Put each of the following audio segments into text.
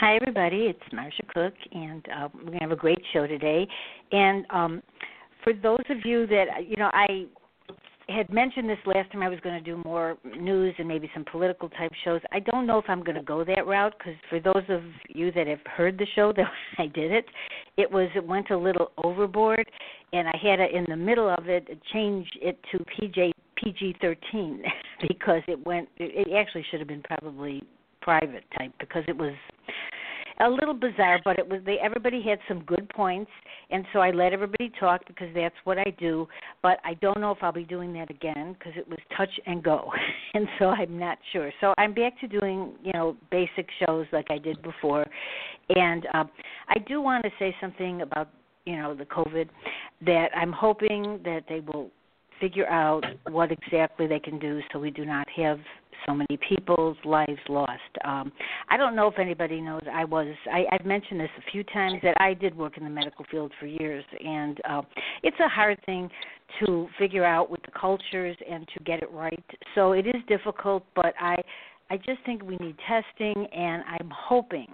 Hi, everybody. It's Marsha Cook, and uh, we're going to have a great show today. And um, for those of you that, you know, I had mentioned this last time I was going to do more news and maybe some political type shows. I don't know if I'm going to go that route because for those of you that have heard the show that I did it, it was it went a little overboard, and I had to in the middle of it change it to PJ PG-13 because it went. It actually should have been probably private type because it was a little bizarre, but it was they everybody had some good points, and so I let everybody talk because that's what I do. But I don't know if I'll be doing that again because it was touch and go, and so I'm not sure. So I'm back to doing you know basic shows like I did before, and uh, I do want to say something about you know the COVID that I'm hoping that they will figure out what exactly they can do so we do not have so many people's lives lost. Um, I don't know if anybody knows. I was I, I've mentioned this a few times that I did work in the medical field for years, and uh, it's a hard thing to figure out with the cultures and to get it right. So it is difficult, but I I just think we need testing, and I'm hoping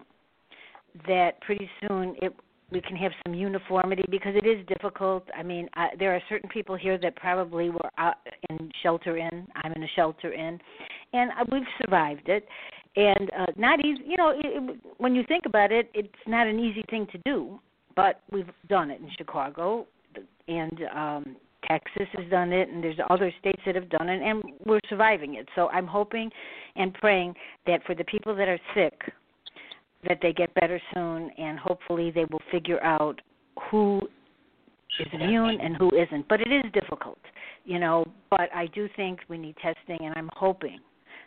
that pretty soon it we can have some uniformity because it is difficult. I mean, uh, there are certain people here that probably were out in shelter in. I'm in a shelter in, and uh, we've survived it. And uh, not easy. You know, it, it, when you think about it, it's not an easy thing to do, but we've done it in Chicago, and um, Texas has done it, and there's other states that have done it, and we're surviving it. So I'm hoping and praying that for the people that are sick that they get better soon, and hopefully they will figure out who is immune and who isn't. But it is difficult, you know. But I do think we need testing, and I'm hoping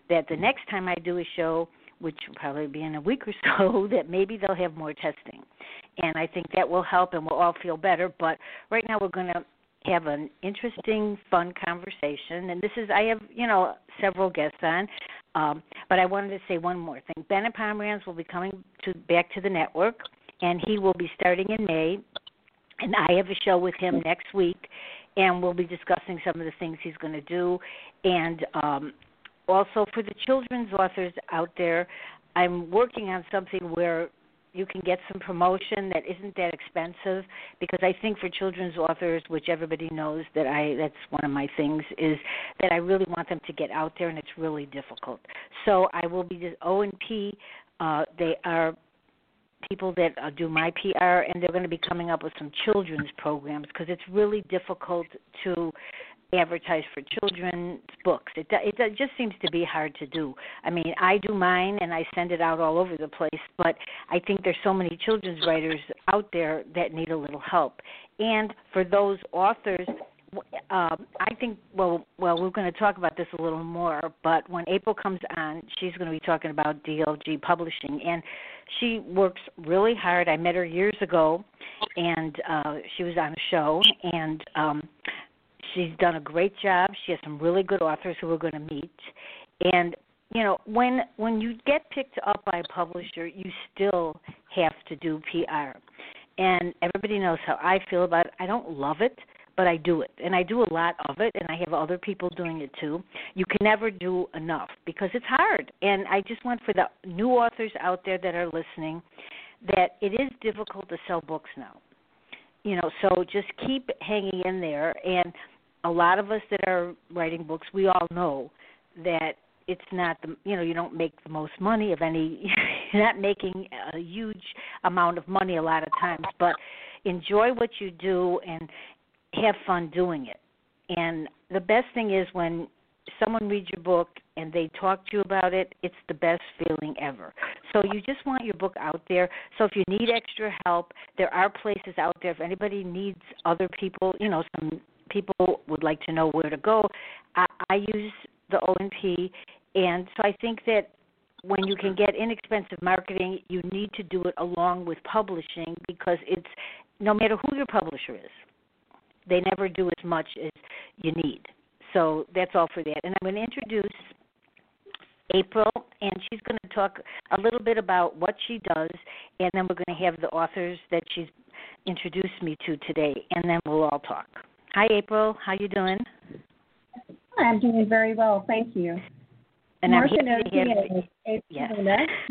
that the next time I do a show, which will probably be in a week or so, that maybe they'll have more testing. And I think that will help, and we'll all feel better. But right now, we're going to have an interesting, fun conversation. And this is, I have, you know, several guests on. Um, but I wanted to say one more thing. Bennett Pomerantz will be coming to back to the network, and he will be starting in May. And I have a show with him next week, and we'll be discussing some of the things he's going to do. And um, also for the children's authors out there, I'm working on something where you can get some promotion that isn't that expensive because I think for children's authors, which everybody knows that I that's one of my things is that I really want them to get out there and it's really difficult. So I will be just O and P. Uh, they are people that uh, do my PR, and they're going to be coming up with some children's programs because it's really difficult to advertise for children's books. It, it just seems to be hard to do. I mean, I do mine and I send it out all over the place, but I think there's so many children's writers out there that need a little help. And for those authors, um, I think well, well, we're going to talk about this a little more. But when April comes on, she's going to be talking about DLG Publishing, and she works really hard. I met her years ago, and uh, she was on a show, and um, She's done a great job. She has some really good authors who we're going to meet. And you know, when when you get picked up by a publisher, you still have to do PR. And everybody knows how I feel about it. I don't love it, but I do it. And I do a lot of it and I have other people doing it too. You can never do enough because it's hard. And I just want for the new authors out there that are listening that it is difficult to sell books now. You know, so just keep hanging in there and a lot of us that are writing books, we all know that it's not the you know you don't make the most money of any you're not making a huge amount of money a lot of times but enjoy what you do and have fun doing it and the best thing is when someone reads your book and they talk to you about it, it's the best feeling ever. So you just want your book out there. So if you need extra help, there are places out there. If anybody needs other people, you know, some people would like to know where to go. I, I use the O&P, and so I think that when you can get inexpensive marketing, you need to do it along with publishing because it's no matter who your publisher is, they never do as much as you need. So that's all for that. And I'm going to introduce April, and she's going to talk a little bit about what she does, and then we're going to have the authors that she's introduced me to today, and then we'll all talk. Hi, April. How you doing? I'm doing very well, thank you. And Marsha I'm here to April Yes.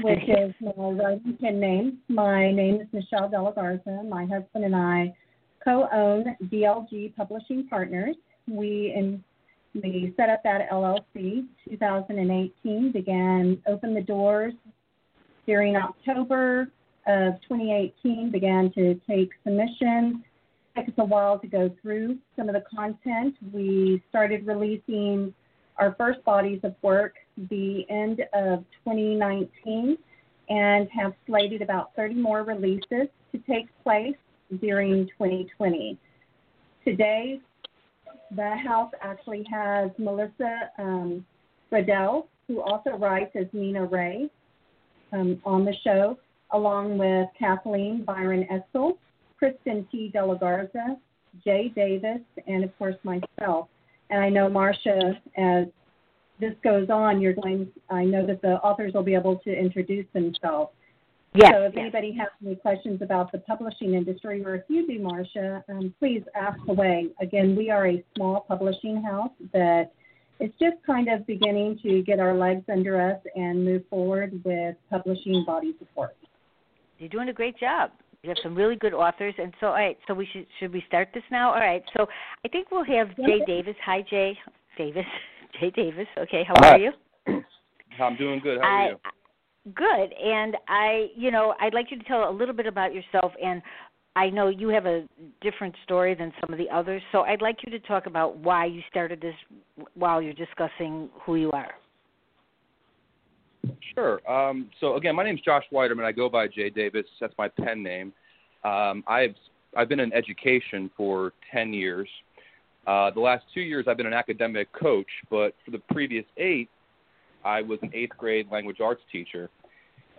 Which is my writing pen name. My name is Michelle De La Garza. My husband and I co-own DLG Publishing Partners. We in we set up that LLC 2018, began open the doors during October of 2018, began to take submissions. Took us a while to go through some of the content. We started releasing our first bodies of work the end of 2019 and have slated about 30 more releases to take place during 2020. Today, the house actually has Melissa um, Riddell, who also writes as Mina Raye um, on the show, along with Kathleen Byron Etzel, Kristin T. De La Garza, Jay Davis, and of course myself. And I know Marsha, as this goes on, you're going. I know that the authors will be able to introduce themselves. Yes, So if yes. anybody has any questions about the publishing industry, or if you do, Marsha, um, please ask away. Again, we are a small publishing house that is just kind of beginning to get our legs under us and move forward with publishing body support. You're doing a great job. You have some really good authors, and so all right. So we should should we start this now? All right. So I think we'll have Jay Davis. Hi, Jay Davis. Jay Davis. Okay. How Hi. are you? I'm doing good. How are I, you? Good. And I, you know, I'd like you to tell a little bit about yourself. And I know you have a different story than some of the others, so I'd like you to talk about why you started this while you're discussing who you are. Sure. Um, so again, my name's Josh Weiderman. I go by Jay Davis. That's my pen name. Um, I've I've been in education for ten years. Uh, the last two years, I've been an academic coach, but for the previous eight, I was an eighth grade language arts teacher.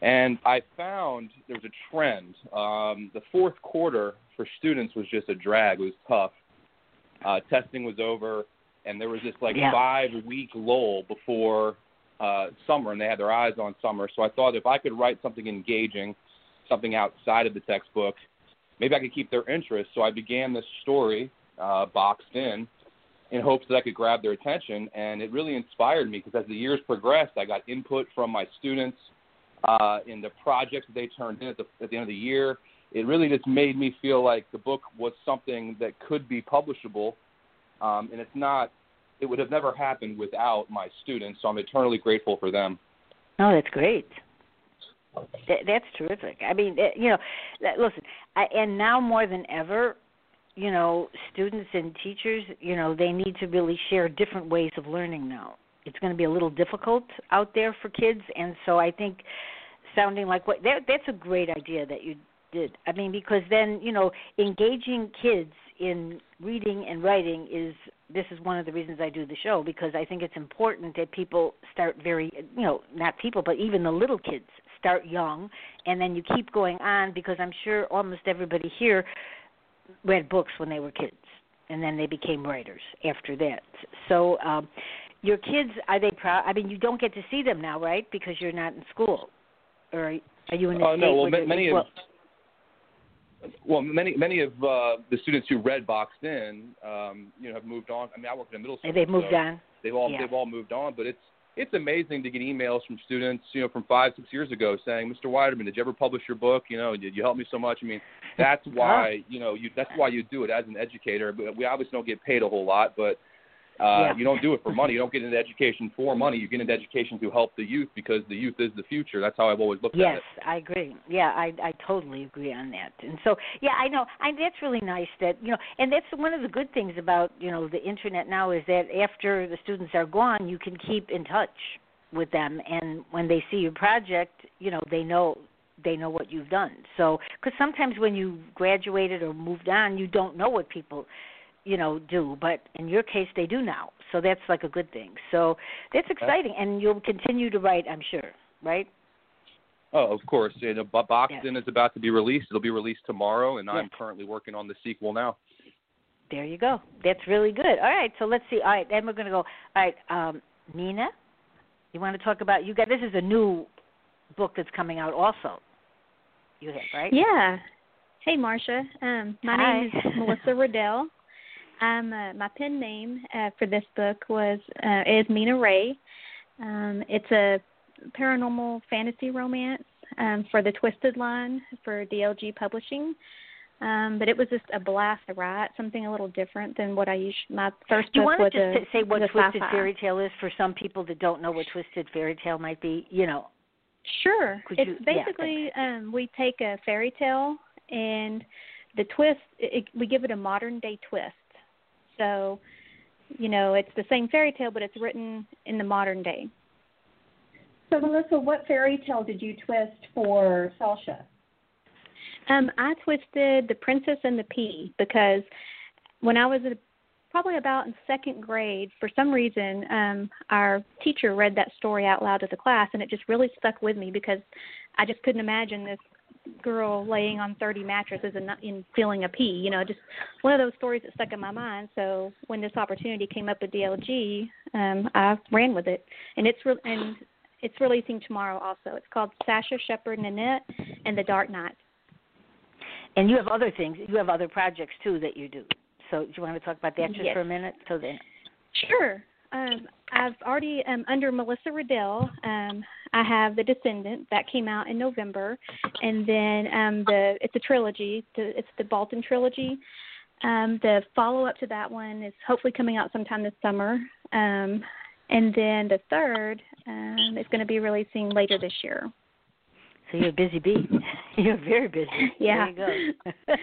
And I found there was a trend. Um, the fourth quarter for students was just a drag. It was tough. Uh, testing was over, and there was this like Yeah. five week lull before uh, summer, and they had their eyes on summer. So I thought if I could write something engaging, something outside of the textbook, maybe I could keep their interest. So I began this story uh, boxed in in hopes that I could grab their attention, and it really inspired me because as the years progressed, I got input from my students uh, in the projects that they turned in at the, at the end of the year. It really just made me feel like the book was something that could be publishable, um, and it's not. It would have never happened without my students, so I'm eternally grateful for them. Oh, that's great. That, that's terrific. I mean, eh, you know, listen, I, and now more than ever, you know, students and teachers, you know, they need to really share different ways of learning now. It's going to be a little difficult out there for kids, and so I think sounding like what that that's a great idea that you did. I mean, because then you know, engaging kids in reading and writing is this is one of the reasons I do the show because I think it's important that people start very you know not people but even the little kids start young and then you keep going on because I'm sure almost everybody here read books when they were kids and then they became writers after that. So um your kids are they proud I mean you don't get to see them now right? Because you're not in school. Or are you in the Oh state no, well many of well many many of uh, the students who read boxed in, um, you know, have moved on. I mean, I work in a middle school. And they've moved so on They've all Yeah. they've all moved on, but it's it's amazing to get emails from students, you know, from five six years ago saying, Mr. Weiderman, did you ever publish your book? You know, did you help me so much? I mean, that's why you know you that's why you do it as an educator. But we obviously don't get paid a whole lot, but Uh, Yeah. You don't do it for money. You don't get into education for money. You get into education to help the youth because the youth is the future. That's how I've always looked at it. Yes. I agree. Yeah, I I totally agree on that. And so, yeah, I know. I that's really nice that you know, and that's one of the good things about you know the internet now is that after the students are gone, you can keep in touch with them, and when they see your project, you know, they know they know what you've done. So, because sometimes when you graduated or moved on, you don't know what people you know do but in your case they do now so that's like a good thing so that's exciting and you'll continue to write i'm sure right Oh, of course. You know, Bo- Boxed In is about to be released. It'll be released tomorrow, and I'm currently working on the sequel now. There you go. That's really good. All right, so let's see. All right, then we're going to go. All right, um, Nina, you want to talk about? You got this is a new book that's coming out also. You have right? Yeah. Hey, Marsha. Um, my Hi. name is Melissa Riddell. Um, uh, my pen name uh, for this book was uh, is Mina Raye. Um, it's a paranormal fantasy romance um, for the Twisted line for DLG Publishing. Um, but it was just a blast to write, something a little different than what I usually. My first Do you book want to just a, say what Twisted sci-fi. Fairy Tale is for some people that don't know what Twisted Fairy Tale might be? You know. Sure. Could it's you- yeah, basically um, we take a fairy tale and the twist. It, we give it a modern day twist. So, you know, it's the same fairy tale, but it's written in the modern day. So, Melissa, what fairy tale did you twist for Sasha? Um, I twisted the Princess and the Pea because when I was a, probably about in second grade, for some reason, um, our teacher read that story out loud to the class, and it just really stuck with me because I just couldn't imagine this girl laying on 30 mattresses and, not, and feeling a pea. You know, just one of those stories that stuck in my mind. So when this opportunity came up with DLG, um, I ran with it, and it's re- and it's releasing tomorrow. Also, it's called Sasha Shepherd Nanette and the Dark Knight. And you have other things. You have other projects too that you do. So do you want to talk about that just Yes. for a minute? So then, Sure. Um, I've already um, under Melissa Riddell. Um, I have The Descendant that came out in November, and then um, the it's a trilogy. The, it's the Bolton trilogy. Um, the follow up to that one is hopefully coming out sometime this summer. Um, and then the third um, is going to be releasing later this year. so you're a busy bee. you're very busy. Yeah. There you go.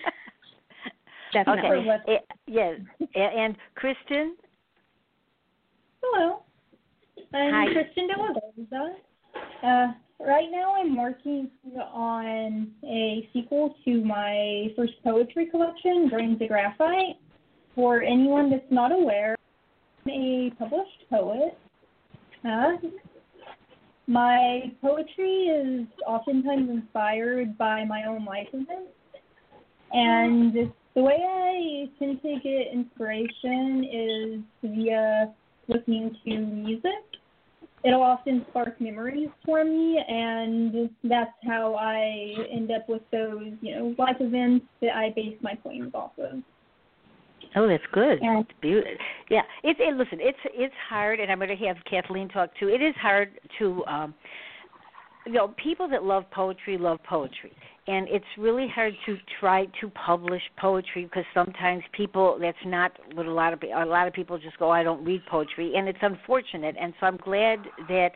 Definitely. Okay. Yes. And Kristin, Hello. I'm Hi. Kristin Uh, right now I'm working on a sequel to my first poetry collection, Grains of Graphite. For anyone that's not aware, I'm a published poet. Uh, my poetry is oftentimes inspired by my own life events. And the way I tend to get inspiration is via listening to music. It'll often spark memories for me, and that's how I end up with those, you know, life events that I base my poems off of. Oh, that's good. It's beautiful. Yeah, it's it, listen. It's it's hard, and I'm going to have Kathleen talk too. It is hard to, um, you know, people that love poetry love poetry, and it's really hard to try to publish poetry because sometimes people that's not what a lot of a lot of people just go. I don't read poetry, and it's unfortunate. And so I'm glad that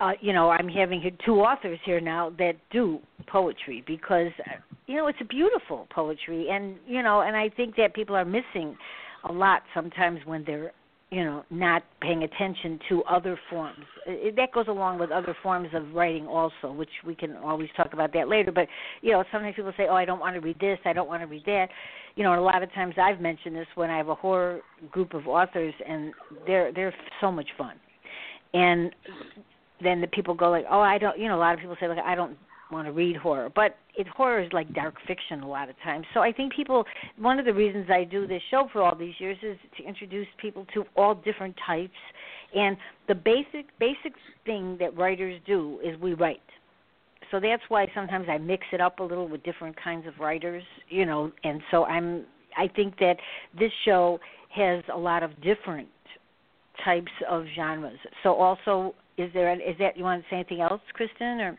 uh, you know, I'm having two authors here now that do poetry because, you know, it's a beautiful poetry, and you know, and I think that people are missing a lot sometimes when they're, you know, not paying attention to other forms. It, that goes along with other forms of writing also, which we can always talk about that later. But you know, sometimes people say, "Oh, I don't want to read this, I don't want to read that." You know, and a lot of times I've mentioned this when I have a horror group of authors, and they're they're so much fun. And then the people go like, oh, I don't. You know, a lot of people say like, I don't want to read horror, but it horror is like dark fiction a lot of times. So I think people. One of the reasons I do this show for all these years is to introduce people to all different types, and the basic basic thing that writers do is we write. So that's why sometimes I mix it up a little with different kinds of writers, you know, and so I'm I think that this show has a lot of different types of genres. So also is there is that you want to say anything else, Kristin or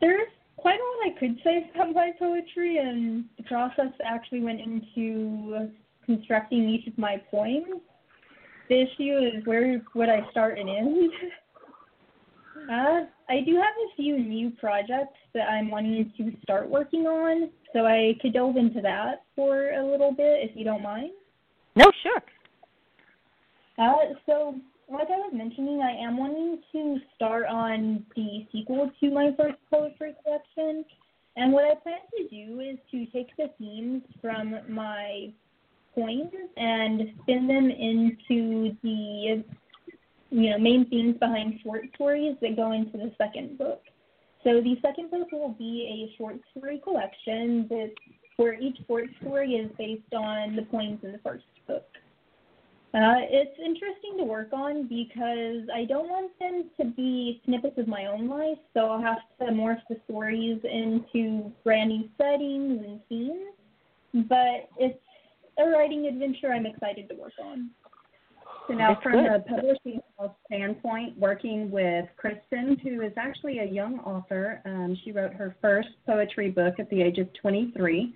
there's quite a lot I could say about my poetry, and the process actually went into constructing each of my poems. The issue is where would I start and end? uh, I do have a few new projects that I'm wanting to start working on, so I could delve into that for a little bit if you don't mind. No, sure. Uh, so, like I was mentioning, I am wanting to start on the sequel to my first poetry collection. And what I plan to do is to take the themes from my poems and spin them into the you know main themes behind short stories that go into the second book. So the second book will be a short story collection that where each short story is based on the poems in the first book. Uh, it's interesting to work on because I don't want them to be snippets of my own life, so I'll have to morph the stories into brand new settings and themes. But it's a writing adventure I'm excited to work on. So now, That's from good. a publishing standpoint, working with Kristin, who is actually a young author, um, she wrote her first poetry book at the age of 23.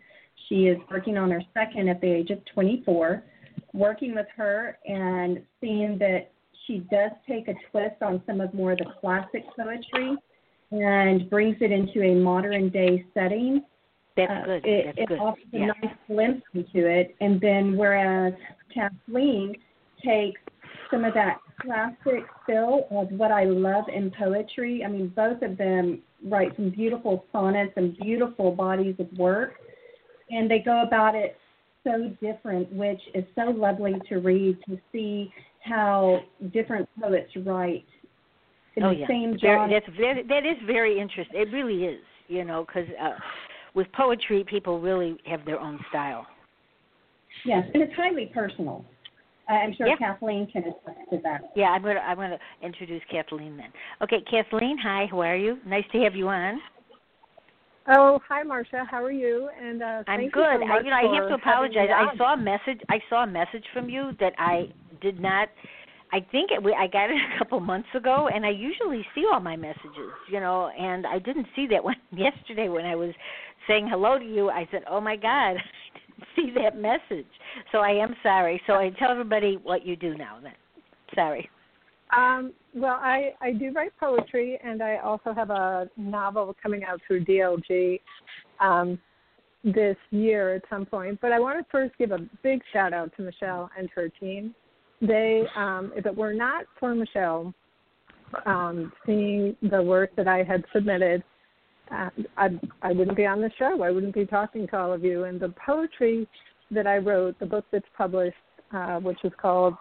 She is working on her second at the age of 24. Working with her and seeing that she does take a twist on some of more of the classic poetry and brings it into a modern day setting. That's good. Uh, good. It, That's it good. offers a nice glimpse into it, and then whereas Kathleen takes some of that classic feel of what I love in poetry. I mean, both of them write some beautiful sonnets and beautiful bodies of work, and they go about it so different, which is so lovely to read to see how different poets write in oh the yeah. same genre. that's very that is very interesting. It really is, you know, because uh, with poetry, people really have their own style. Yes, and it's highly personal. Uh, I'm sure Yeah. Kathleen can attest to that. Yeah, I'm gonna I'm gonna introduce Kathleen then. Okay, Kathleen, hi. How are you? Nice to have you on. Oh, hi, Marsha. How are you? And uh, I'm good. You so I, you know, I have to for having me apologize. I saw a message. I saw a message from you that I did not. I think it, I got it a couple months ago, and I usually see all my messages, you know, and I didn't see that one yesterday when I was saying hello to you. I said, "Oh my God, I didn't see that message." So I am sorry. So I tell everybody what you do now. Then, sorry. Um, well, I I do write poetry, and I also have a novel coming out through DLG um, this year at some point. But I want to first give a big shout out to Michelle and her team. They, um, if it were not for Michelle, um, seeing the work that I had submitted, uh, I I wouldn't be on the show. I wouldn't be talking to all of you. And the poetry that I wrote, the book that's published, uh, which is called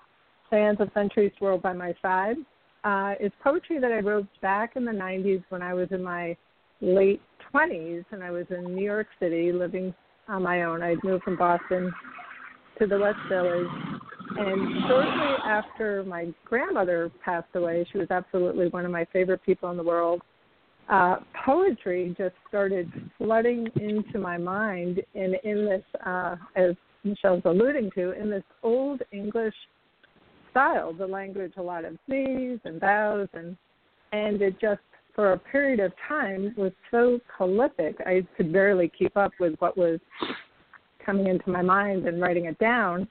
Sands of Centuries Swirl by My Side, uh, is poetry that I wrote back in the 90s when I was in my late 20s and I was in New York City living on my own. I'd moved from Boston to the West Village. And shortly after my grandmother passed away, she was absolutely one of my favorite people in the world. Uh, poetry just started flooding into my mind, and in this, uh, as Michelle's alluding to, in this old English style, the language, a lot of these and thous, and and it just for a period of time was so prolific. I could barely keep up with what was coming into my mind and writing it down.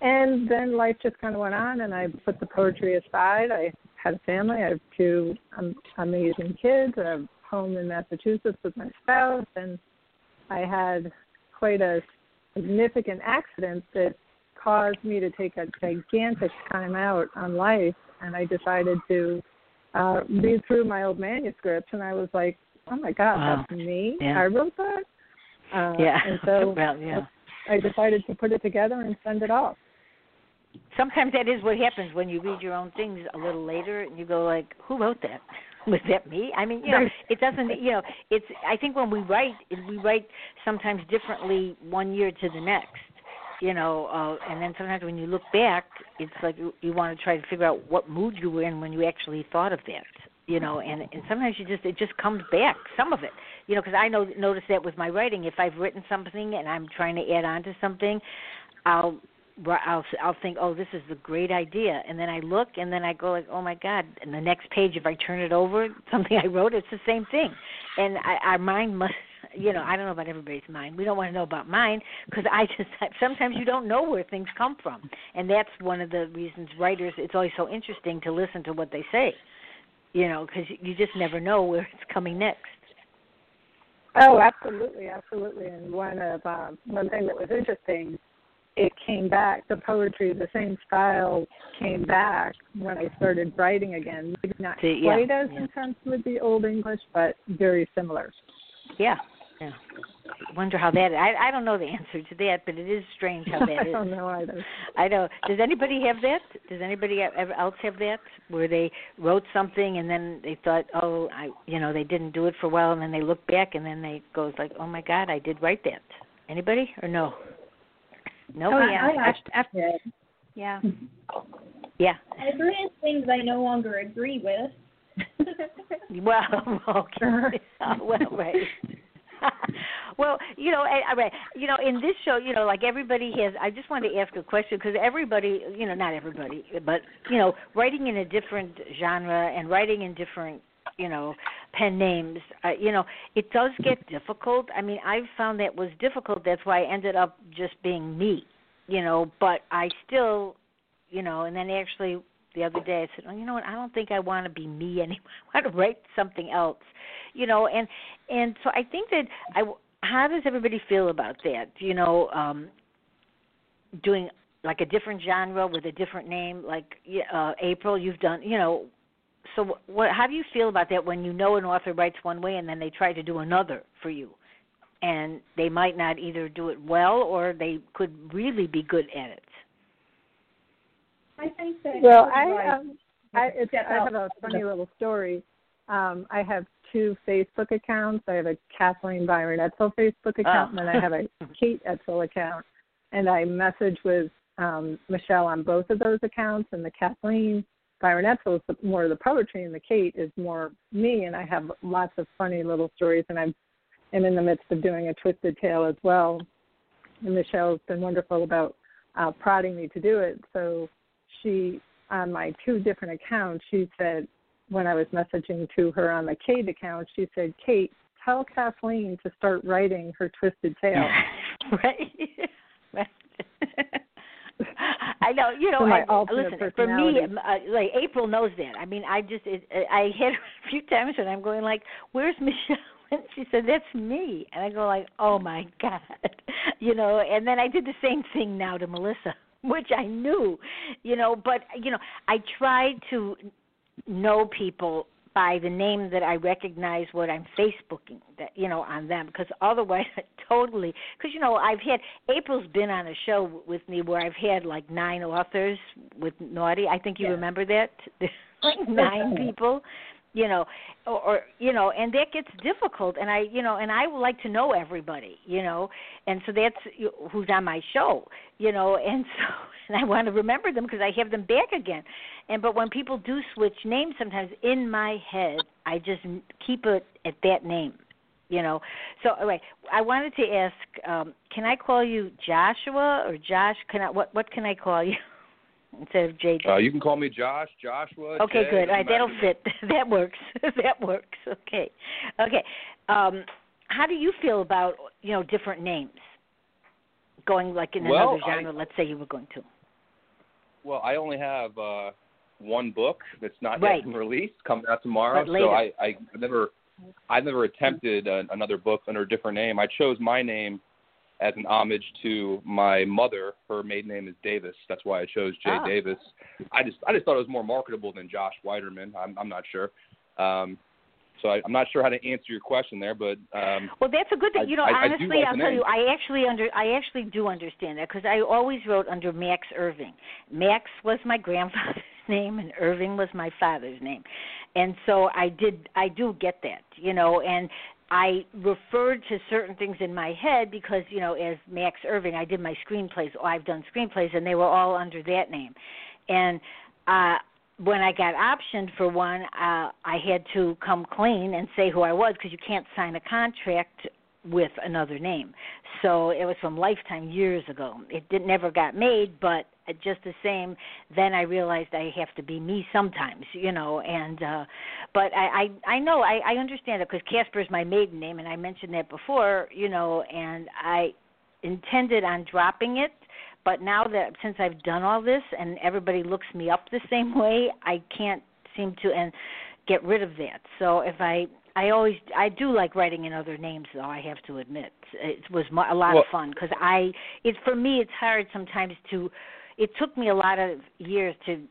And then life just kind of went on, and I put the poetry aside. I had a family. I have two amazing kids. I have a home in Massachusetts with my spouse, and I had quite a significant accident that caused me to take a gigantic time out on life. And I decided to uh, read through my old manuscripts, and I was like, "Oh my God, Wow. that's me! Yeah. I wrote that." Uh, yeah. And so well, yeah. I decided to put it together and send it off. Sometimes that is what happens when you read your own things a little later, and you go like, "Who wrote that? Was that me?" I mean, you know, it doesn't. You know, it's. I think when we write, we write sometimes differently one year to the next. You know, uh, and then sometimes when you look back, it's like you, you want to try to figure out what mood you were in when you actually thought of that. You know, and and sometimes you just it just comes back. Some of it, you know, because I know notice that with my writing. If I've written something and I'm trying to add on to something, I'll I'll I'll think, oh, this is a great idea, and then I look, and then I go like, oh my god, and the next page, if I turn it over, something I wrote, it's the same thing, and I, our mind must you know, I don't know about everybody's mind. We don't want to know about mine because I just sometimes you don't know where things come from, and that's one of the reasons writers. It's always so interesting to listen to what they say, you know, because you just never know where it's coming next. Oh, absolutely, absolutely. And one of um, one thing that was interesting, it came back. The poetry, the same style, came back when I started writing again. Maybe not See, yeah, quite as yeah. intense with the old English, but very similar. Yeah, yeah. Wonder how that. I I don't know the answer to that, but it is strange how that I is. don't know either. I know. Does anybody have that? Does anybody ever else have that, where they wrote something and then they thought, oh, I, you know, they didn't do it for a while, and then they look back and then they goes like, oh my God, I did write that. Anybody or no? No. Oh I- yeah. I After, after, did. yeah. Yeah. I've written things I no longer agree with. Well, okay. well, right. well, you know, I, I, you know, in this show, you know, like everybody has. I just wanted to ask a question because everybody, you know, not everybody, but you know, writing in a different genre and writing in different, you know, pen names, uh, you know, it does get difficult. I mean, I've found that was difficult. That's why I ended up just being me, you know. But I still, you know, and then actually the other day I said, well, you know what? I don't think I want to be me anymore. I want to write something else, you know. And and so I think that I. How does everybody feel about that? You know, um, doing like a different genre with a different name, like uh, April. You've done, you know. So what? How do you feel about that when you know an author writes one way and then they try to do another for you? And they might not either do it well or they could really be good at it. I think that. Well, I right. um, I, it's, I have a funny little story. Um, I have two Facebook accounts. I have a Kathleen Byron Etzel Facebook account, Oh. and then I have a Kate Etzel account. And I message with um, Michelle on both of those accounts. And the Kathleen Byron Etzel is more of the poetry, and the Kate is more me. And I have lots of funny little stories, and I'm am in the midst of doing a twisted tale as well. And Michelle's been wonderful about uh, prodding me to do it. So she on my two different accounts, she said when I was messaging to her on the Kate account, she said, "Kate, tell Kathleen to start writing her twisted tale." right. I know, you know. For my I, listen, for me, uh, like April knows that. I mean, I just, it, I hit her a few times, and I'm going like, "Where's Michelle?" And she said, "That's me." And I go like, "Oh my god," you know. And then I did the same thing now to Melissa, which I knew, you know. But you know, I tried to know people by the name that I recognize what I'm Facebooking that you know on them because otherwise I totally because you know I've had April's been on a show with me where I've had like nine authors with Naughty I think you Yeah. remember that like nine people you know or, or you know and that gets difficult and I you know and I would like to know everybody you know and so that's who's on my show you know and so and I want to remember them because I have them back again. And but when people do switch names sometimes in my head I just keep it at that name you know. So anyway I wanted to ask um can I call you Joshua or Josh? Can I what what can I call you instead of JJ Uh, you can call me Josh, Joshua. Okay, Jay, good. All right, that'll matter to me. fit. that works. that works. Okay. Okay. Um, how do you feel about you know different names? Going like in Well, another genre. I- let's say you were going to. Well, I only have uh, one book that's not Right. yet been released, coming out tomorrow. So I, I never, I never attempted a, another book under a different name. I chose my name as an homage to my mother. Her maiden name is Davis. That's why I chose Jay Ah. Davis. I just, I just thought it was more marketable than Josh Weiderman. I'm, I'm not sure. Um, so I, I'm not sure how to answer your question there, but um, Well, that's a good thing. You know, I- I honestly, like I'll tell you, I actually under, I actually do understand that because I always wrote under Max Irving. Max was my grandfather's name, and Irving was my father's name, and so I did, I do get that, you know, and I referred to certain things in my head because, you know, as Max Irving, I did my screenplays. I've done screenplays, and they were all under that name, and. uh when I got optioned for one, uh, I had to come clean and say who I was because you can't sign a contract with another name. So it was from Lifetime years ago. It did never got made, but just the same then i realized i have to be me sometimes you know and uh but i i i know i i understand it because casper is my maiden name and i mentioned that before you know and i intended on dropping it but now that since i've done all this and everybody looks me up the same way i can't seem to and get rid of that. So if i I always I do like writing in other names though I have to admit. It was a lot well, of fun because I it's for me it's hard sometimes to it took me a lot of years to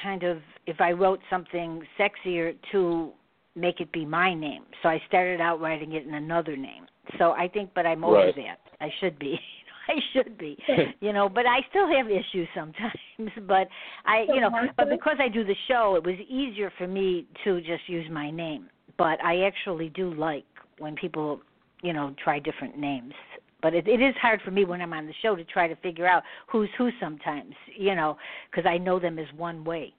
kind of if I wrote something sexier to make it be my name. So I started out writing it in another name. So I think but I'm over right. that. I should be. I should be, you know, but I still have issues sometimes. But I, you know, but because I do the show, it was easier for me to just use my name. But I actually do like when people, you know, try different names. But it, it is hard for me when I'm on the show to try to figure out who's who sometimes, you know, because I know them as one way.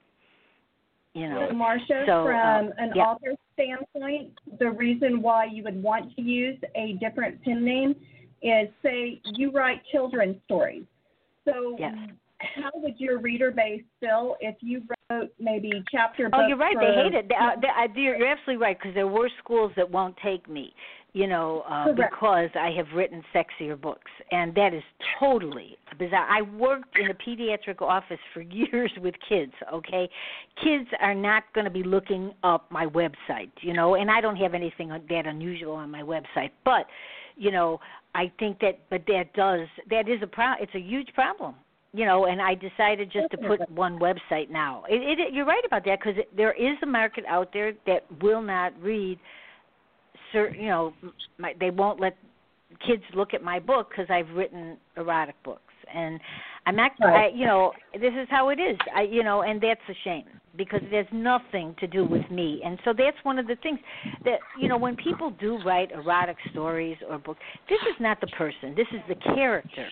You know, so Marsha, so, from um, an yeah. author standpoint, the reason why you would want to use a different pen name is, say, you write children's stories. So, Yes. how would your reader base feel if you wrote maybe chapter books? Oh, you're right. for- They hate it. They, uh, they, you're, you're absolutely right because there were schools that won't take me, you know, uh, because I have written sexier books, and that is totally bizarre. I worked in a pediatric office for years with kids. Okay, kids are not going to be looking up my website, you know, and I don't have anything that unusual on my website, but you know, I think that, but that does that is a pro. It's a huge problem you know, and I decided just to put one website now. It, it, you're right about that because there is a market out there that will not read, certain, you know, my, they won't let kids look at my book because I've written erotic books, and I'm not, Right. I, you know, this is how it is. I, you know, and that's a shame because it has nothing to do with me, and so that's one of the things that you know when people do write erotic stories or books, this is not the person, this is the character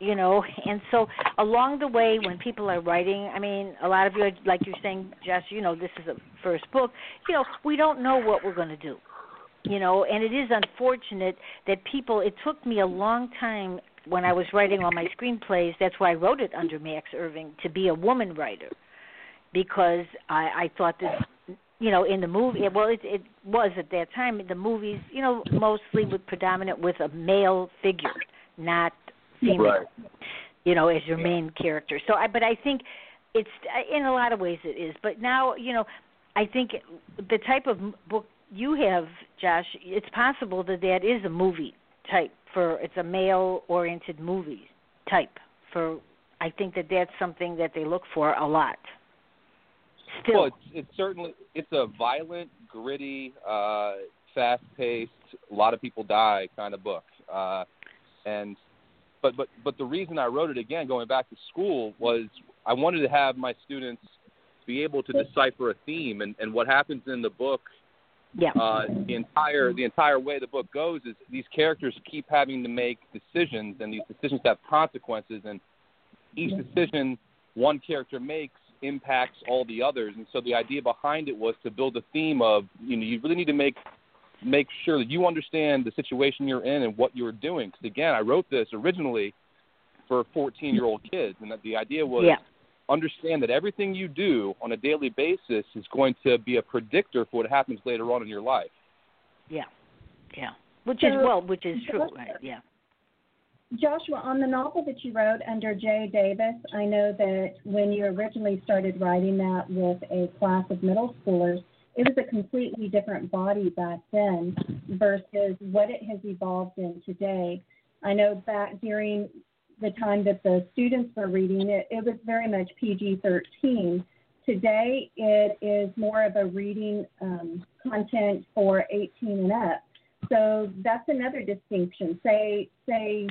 you know? And so along the way when people are writing i mean a lot of you are, like you're saying jess you know this is a first book you know we don't know what we're going to do you know and it is unfortunate that people it took me a long time when i was writing all my screenplays that's why i wrote it under max irving to be a woman writer. Because i i thought that you know in the movie well it it was at that time the movies you know mostly with predominant with a male figure not female. Right. you know as your main character. So i but i think it's in a lot of ways it is. But now you know i think the type of book you have josh it's possible that that is a movie type for it's a male oriented movie type for i think that that's something that they look for a lot still Well, it's it's certainly it's a violent, gritty, uh, fast-paced, a lot of people die kind of book. Uh, and but but but the reason I wrote it again, going back to school, was I wanted to have my students be able to decipher a theme, and and what happens in the book. Yeah Uh, the entire the entire way the book goes is these characters keep having to make decisions, and these decisions have consequences, and each decision one character makes impacts all the others. And so the idea behind it was to build a theme of you know you really need to make make sure that you understand the situation you're in and what you're doing. Because again, I wrote this originally for 14 year old kids, and that the idea was yeah understand that everything you do on a daily basis is going to be a predictor for what happens later on in your life. yeah yeah which is well which is true right yeah Joshua, on the novel that you wrote under Jay Davis, I know that when you originally started writing that with a class of middle schoolers, it was a completely different body back then versus what it has evolved in today. I know back during the time that the students were reading it, it was very much PG 13. Today, it is more of a reading um, content for 18 and up. So that's another distinction. Say, say,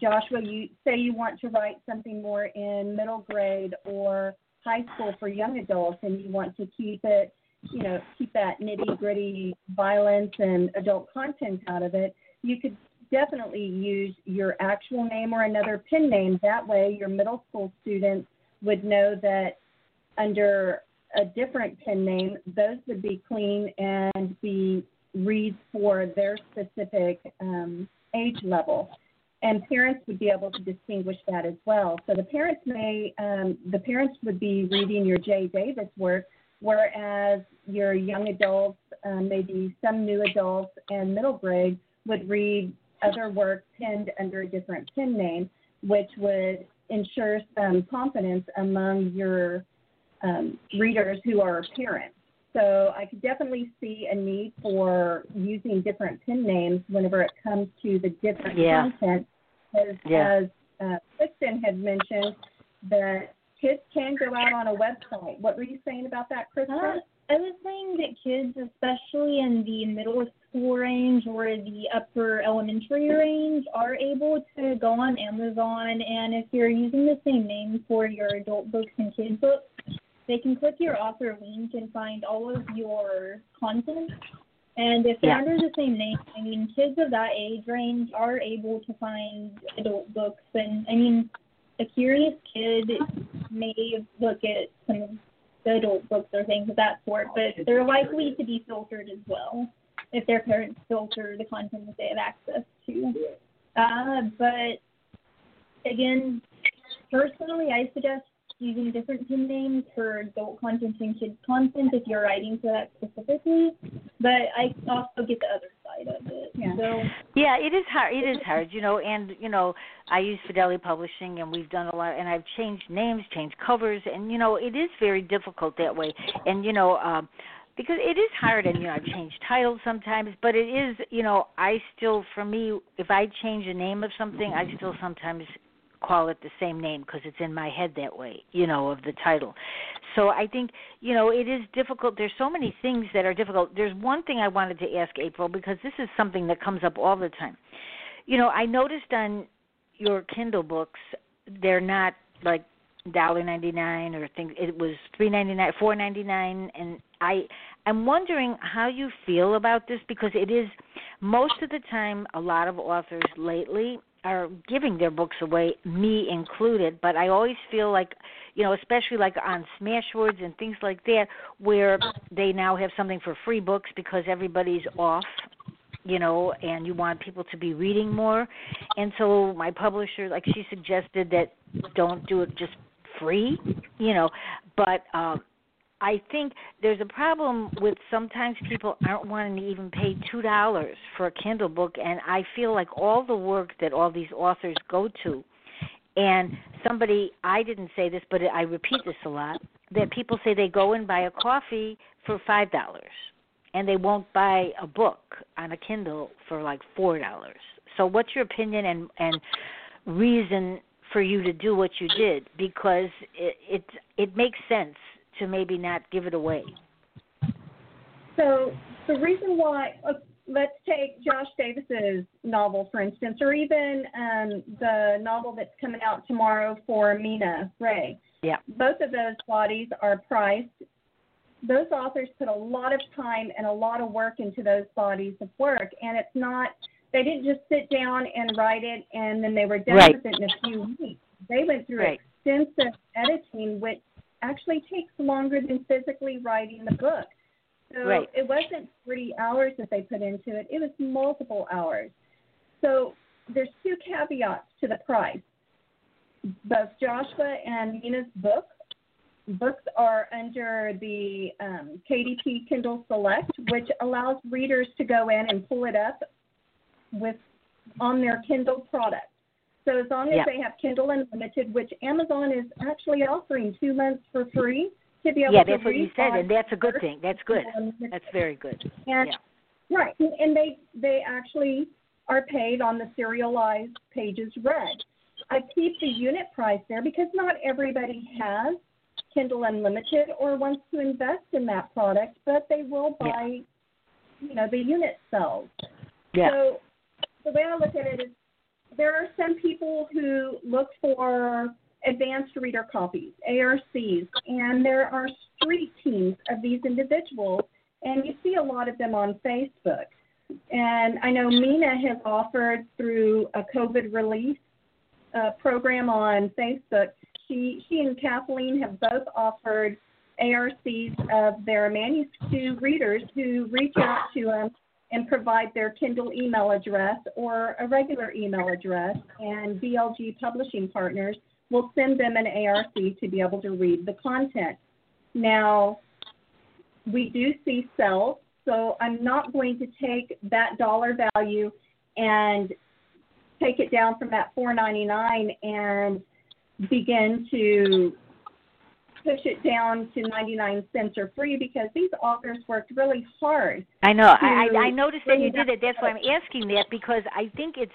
Joshua, you say you want to write something more in middle grade or high school for young adults, and you want to keep it, you know, keep that nitty gritty violence and adult content out of it. You could definitely use your actual name or another pen name. That way, your middle school students would know that under a different pen name, those would be clean and be reads for their specific um, age level. and parents would be able to distinguish that as well. So the parents may, um, the parents would be reading your Jay Davis work, whereas your young adults, um, maybe some new adults and middle grade, would read other work pinned under a different pin name, which would ensure some confidence among your um, readers who are parents. So I could definitely see a need for using different pin names whenever it comes to the different Yeah. content. As, Yeah. as uh, Kristin had mentioned, that kids can go out on a website. What were you saying about that, Kristin? I was saying that kids, especially in the middle school range or the upper elementary range, are able to go on Amazon and if you're using the same name for your adult books and kids books, they can click your author link and find all of your content. And if they're Yeah. under the same name, I mean, kids of that age range are able to find adult books. And I mean, a curious kid may look at some adult books or things of that sort, but they're likely to be filtered as well if their parents filter the content that they have access to. Uh, but again, personally, I suggest using different pen names for adult content and kids content if you're writing for that specifically. But I also get the other side of it. Yeah. So Yeah, it is hard. It is hard, you know. And you know, I use Fidelity Publishing, and we've done a lot. And I've changed names, changed covers, and you know, it is very difficult that way. And you know, um, because it is hard, and you know, I've changed titles sometimes. But it is, you know, I still, for me, if I change the name of something, I still sometimes call it the same name because it's in my head that way, you know, of the title. So I think, you know, it is difficult. There's so many things that are difficult. There's one thing I wanted to ask April because this is something that comes up all the time. You know, I noticed on your Kindle books, they're not like dollar ninety nine or things. It was three ninety nine, four ninety nine, and I I'm wondering how you feel about this because it is most of the time a lot of authors lately are giving their books away, me included, but I always feel like, you know, especially like on Smashwords and things like that, where they now have something for free books because everybody's off, you know, and you want people to be reading more. And so my publisher, like she suggested that don't do it just free, you know, but um I think there's a problem with sometimes people aren't wanting to even pay two dollars for a Kindle book, and I feel like all the work that all these authors go to, and somebody I didn't say this, but I repeat this a lot that people say they go and buy a coffee for five dollars, and they won't buy a book on a Kindle for like four dollars. So, what's your opinion and and reason for you to do what you did? Because it it, it makes sense to maybe not give it away. So the reason why, uh, let's take Josh Davis's novel, for instance, or even um, the novel that's coming out tomorrow for Mina Raye. Yeah. Both of those bodies are priced. Those authors put a lot of time and a lot of work into those bodies of work, and it's not. They didn't just sit down and write it, and then they were done Right. with it in a few weeks. They went through Right. extensive editing, which actually takes longer than physically writing the book. So Right. it wasn't 40 hours that they put into it, it was multiple hours. So there's two caveats to the price. Both Joshua and Mina's book, books are under the um, KDP Kindle Select, which allows readers to go in and pull it up with on their Kindle product. So as long as Yeah. they have Kindle Unlimited, which Amazon is actually offering two months for free to be able to do that. Yeah, that's what you said, and that's a good thing. That's good. That's very good. and Yeah. right, and they they actually are paid on the serialized pages read. I keep the unit price there because not everybody has Kindle Unlimited or wants to invest in that product, but they will Yeah. buy, you know, the unit cells. Yeah. So the way I look at it is there are some people who look for advanced reader copies, ARCs, and there are street teams of these individuals, and you see a lot of them on Facebook. And I know Mina has offered through a COVID relief uh, program on Facebook. She she and Kathleen have both offered ARCs of their manuscript to readers who reach out to them and provide their Kindle email address or a regular email address, and DLG Publishing Partners will send them an ARC to be able to read the content. Now, we do see sales, so I'm not going to take that dollar value and take it down from that 4.99 and begin to push it down to 99 cents or free because these authors worked really hard. I know. I, I noticed that you did it. That's why I'm asking that because I think it's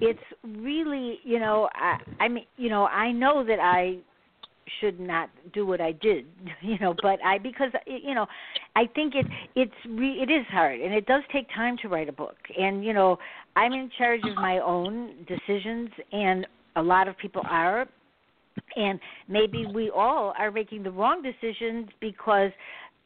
it's really you know I I mean you know I know that I should not do what I did, you know, but I because you know, I think it it's re, it is hard and it does take time to write a book. And you know, I'm in charge of my own decisions and a lot of people are and maybe we all are making the wrong decisions because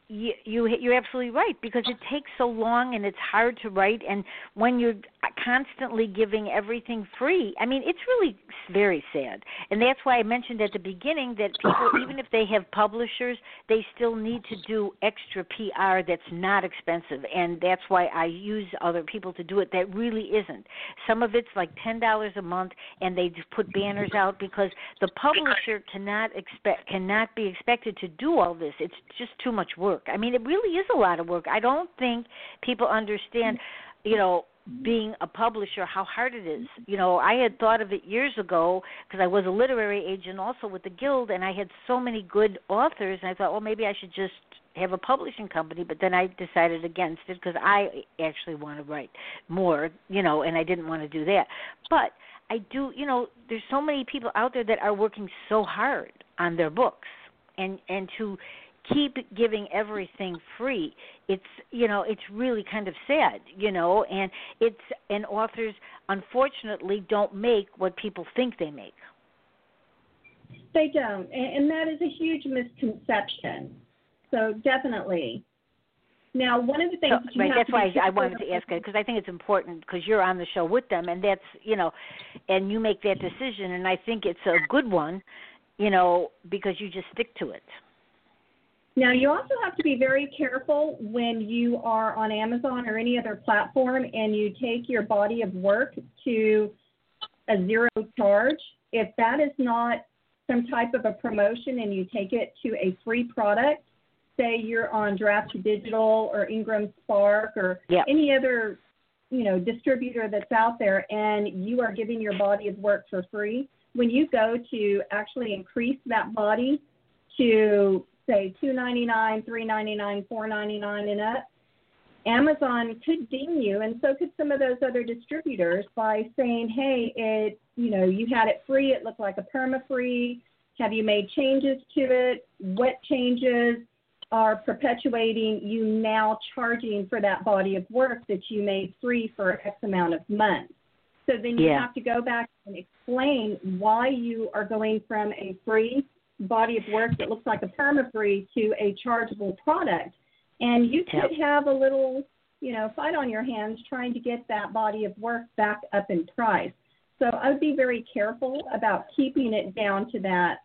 you, you you're absolutely right because it takes so long and it's hard to write and when you're constantly giving everything free i mean it's really very sad. And that's why i mentioned at the beginning that people even if they have publishers they still need to do extra pr that's not expensive and that's why i use other people to do it. That really isn't. Some of it's like ten dollars a month and they just put banners out because the publisher cannot expect cannot be expected to do all this. It's just too much work work. I mean, it really is a lot of work. I don't think people understand, you know, being a publisher how hard it is. You know, I had thought of it years ago because I was a literary agent also with the guild and I had so many good authors and I thought, well, maybe I should just have a publishing company, but then I decided against it because I actually want to write more, you know, and I didn't want to do that. But I do, you know, there's so many people out there that are working so hard on their books and and to keep giving everything free. It's you know it's really kind of sad you know and it's and authors unfortunately don't make what people think they make. They don't and and that is a huge misconception. So definitely. Now, one of the things so, that right, that's why I wanted to ask it because I think it's important because you're on the show with them, and that's you know, and you make that decision, and I think it's a good one, you know, because you just stick to it. Now, you also have to be very careful when you are on Amazon or any other platform and you take your body of work to a zero charge. If that is not some type of a promotion and you take it to a free product, say you're on Draft Digital or Ingram Spark or yep. any other you know distributor that's out there and you are giving your body of work for free when you go to actually increase that body to say two ninety nine, three ninety nine, four ninety nine, and up, Amazon could ding you, and so could some of those other distributors by saying, "Hey, it you know you had it free. It looked like a perma free. Have you made changes to it? What changes are perpetuating you now charging for that body of work that you made free for X amount of months?" So then you yeah. have to go back and explain why you are going from a free body of work that looks like a permafree to a chargeable product. And you could yep. have a little, you know, fight on your hands trying to get that body of work back up in price. So I would be very careful about keeping it down to that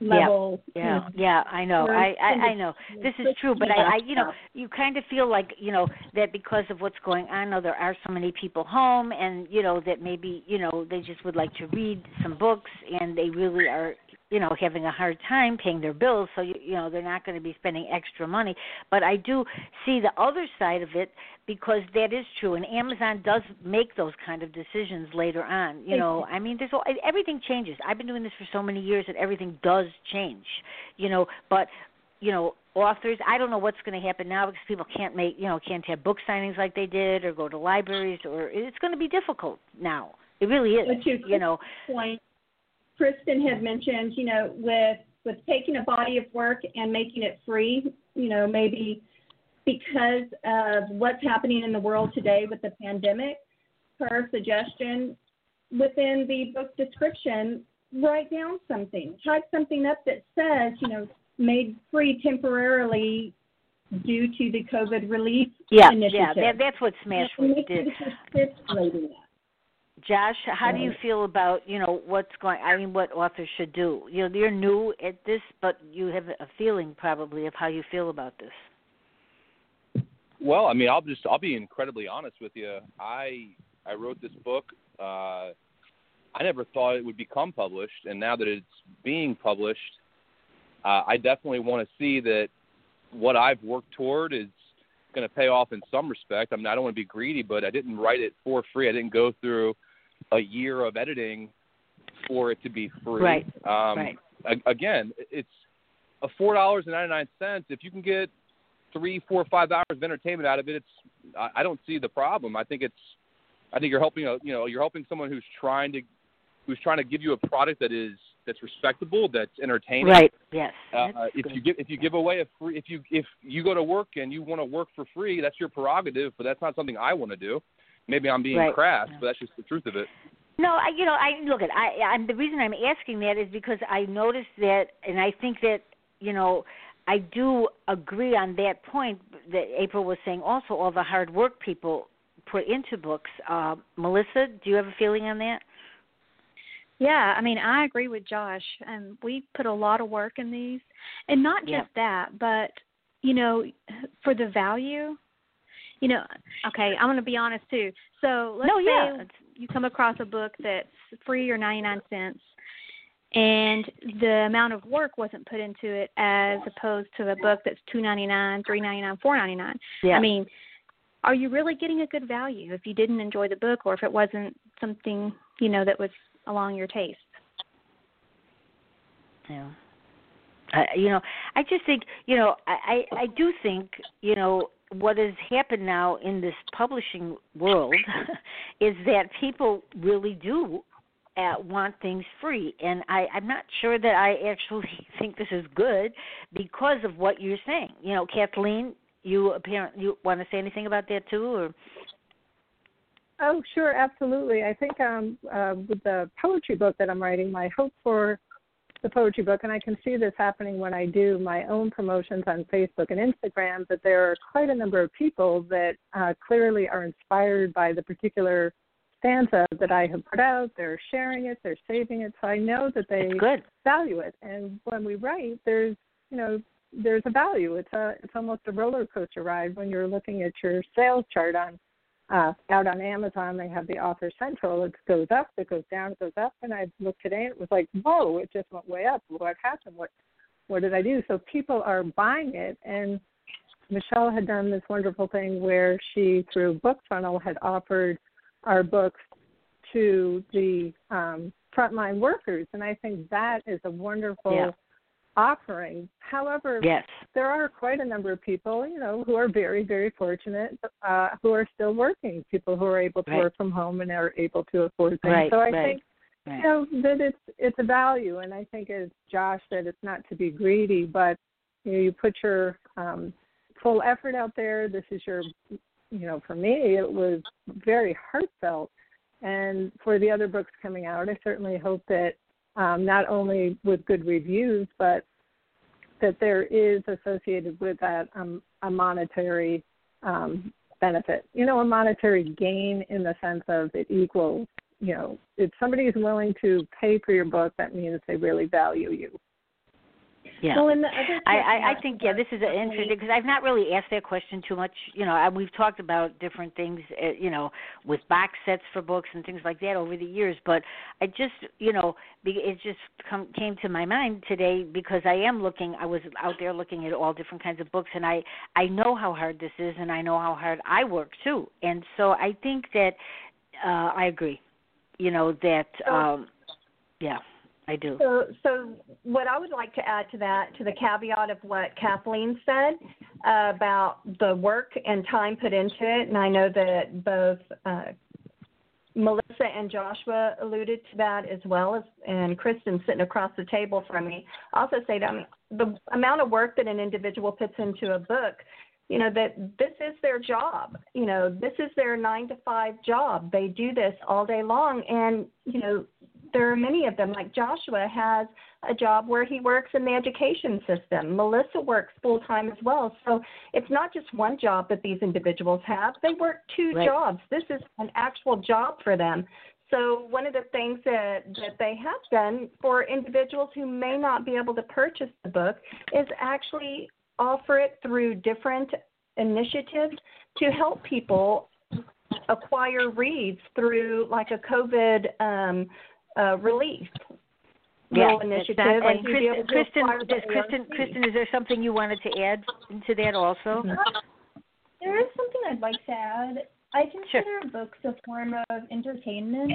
level. Yeah, yeah, yeah I know. I, I I know this is true, but I, I you know you kind of feel like you know that because of what's going on, now there are so many people home, and you know that maybe you know they just would like to read some books, and they really are you know having a hard time paying their bills so you, you know they're not going to be spending extra money. But i do see the other side of it because that is true and amazon does make those kind of decisions later on you know. I mean there's all everything changes. I've been doing this for so many years that everything does change you know. But you know authors i don't know what's going to happen now because people can't make you know can't have book signings like they did or go to libraries or it's going to be difficult now. It really is you know. point Kristin had mentioned, you know, with with taking a body of work and making it free, you know, maybe because of what's happening in the world today with the pandemic, her suggestion within the book description, write down something. Type something up that says, you know, made free temporarily due to the COVID relief yeah, initiative. Yeah, that, that's what Smashwords did. Josh, how do you feel about you know what's going? I mean, what authors should do? You know, you're new at this, but you have a feeling probably of how you feel about this. Well, I mean, I'll just I'll be incredibly honest with you. I I wrote this book. Uh, I never thought it would become published, and now that it's being published, uh, I definitely want to see that what I've worked toward is going to pay off in some respect. I mean, I don't want to be greedy, but I didn't write it for free. I didn't go through a year of editing for it to be free. Right. Um, right. Again, it's a four dollars and ninety nine cents. If you can get three, four, five hours of entertainment out of it, it's I, I don't see the problem. I think it's I think you're helping a you know you're helping someone who's trying to who's trying to give you a product that is that's respectable, that's entertaining. Right. Yes. Uh, if good. you give if you give away a free if you if you go to work and you want to work for free, that's your prerogative. But that's not something I want to do. Maybe I'm being Right. crass, Yeah. but that's just the truth of it. No, I you know I look at I I'm the reason I'm asking that is because I noticed that and I think that you know I do agree on that point that April was saying also all the hard work people put into books. Uh, Melissa, do you have a feeling on that? Yeah, I mean, I agree with Josh. Um, we put a lot of work in these, and not just Yeah. that, but you know, for the value. You know, okay, I'm going to be honest too. So let's No, say yeah, it's- you come across a book that's free or 99 cents, and the amount of work wasn't put into it as opposed to a book that's 2.99, 3.99, 4.99. Yeah. I mean, are you really getting a good value if you didn't enjoy the book or if it wasn't something you know that was along your taste? Yeah. I you know, I just think, you know, I, I I do think, you know, what has happened now in this publishing world is that people really do uh, want things free, and I I'm not sure that I actually think this is good because of what you're saying. You know, Kathleen, you apparently you want to say anything about that too, or Oh, sure, absolutely. I think um, uh, with the poetry book that I'm writing, my hope for the poetry book, and I can see this happening when I do my own promotions on Facebook and Instagram, that there are quite a number of people that uh, clearly are inspired by the particular stanza that I have put out. They're sharing it, they're saving it, so I know that they value it. And when we write, there's you know there's a value. It's a it's almost a roller coaster ride when you're looking at your sales chart on uh, out on Amazon. They have the author central. It goes up, it goes down, it goes up. And I looked today, and it was like whoa, it just went way up. What happened? What what did I do? So people are buying it, and Michelle had done this wonderful thing where she through Book Funnel had offered our books to the um, frontline workers, and I think that is a wonderful Yeah. Offering. However, Yes. there are quite a number of people, you know, who are very, very fortunate, uh, who are still working. People who are able to Right. work from home and are able to afford things. Right, so I right, think you know that it's it's a value, and I think as Josh said, it's not to be greedy, but you know, you put your um, full effort out there. This is your, you know, for me, it was very heartfelt, and for the other books coming out, I certainly hope that um, not only with good reviews, but that there is associated with that um, a monetary um, benefit. You know, a monetary gain in the sense of it equals. You know, if somebody is willing to pay for your book, that means they really value you. Yeah. Well, and the other I, I, I think yeah, this is an interesting because I've not really asked that question too much. You know, and we've talked about different things, uh, you know, with box sets for books and things like that over the years. But I just, you know, it just come, came to my mind today because I am looking. I was out there looking at all different kinds of books, and I I know how hard this is, and I know how hard I work too. And so I think that uh I agree. You know that, um yeah, I do. So, so what I would like to add to that, to the caveat of what Kathleen said uh, about the work and time put into it, and I know that both uh, Melissa and Joshua alluded to that as well as, and Kristin sitting across the table from me. Also say that the amount of work that an individual puts into a book you know that this is their job you know this is their nine to five job they do this all day long and you know there are many of them. Like joshua has a job where he works in the education system. Melissa works full time as well. So it's not just one job that these individuals have. They work two Right. jobs. This is an actual job for them. So one of the things that, that they have done for individuals who may not be able to purchase the book is actually offer it through different initiatives to help people acquire reads through like a COVID um, uh, relief yeah, little initiative. And to be able Kristin, Kristin, does Kristin, Kristin, is there something you wanted to add to that also? There is something I'd like to add. I consider books a form of entertainment,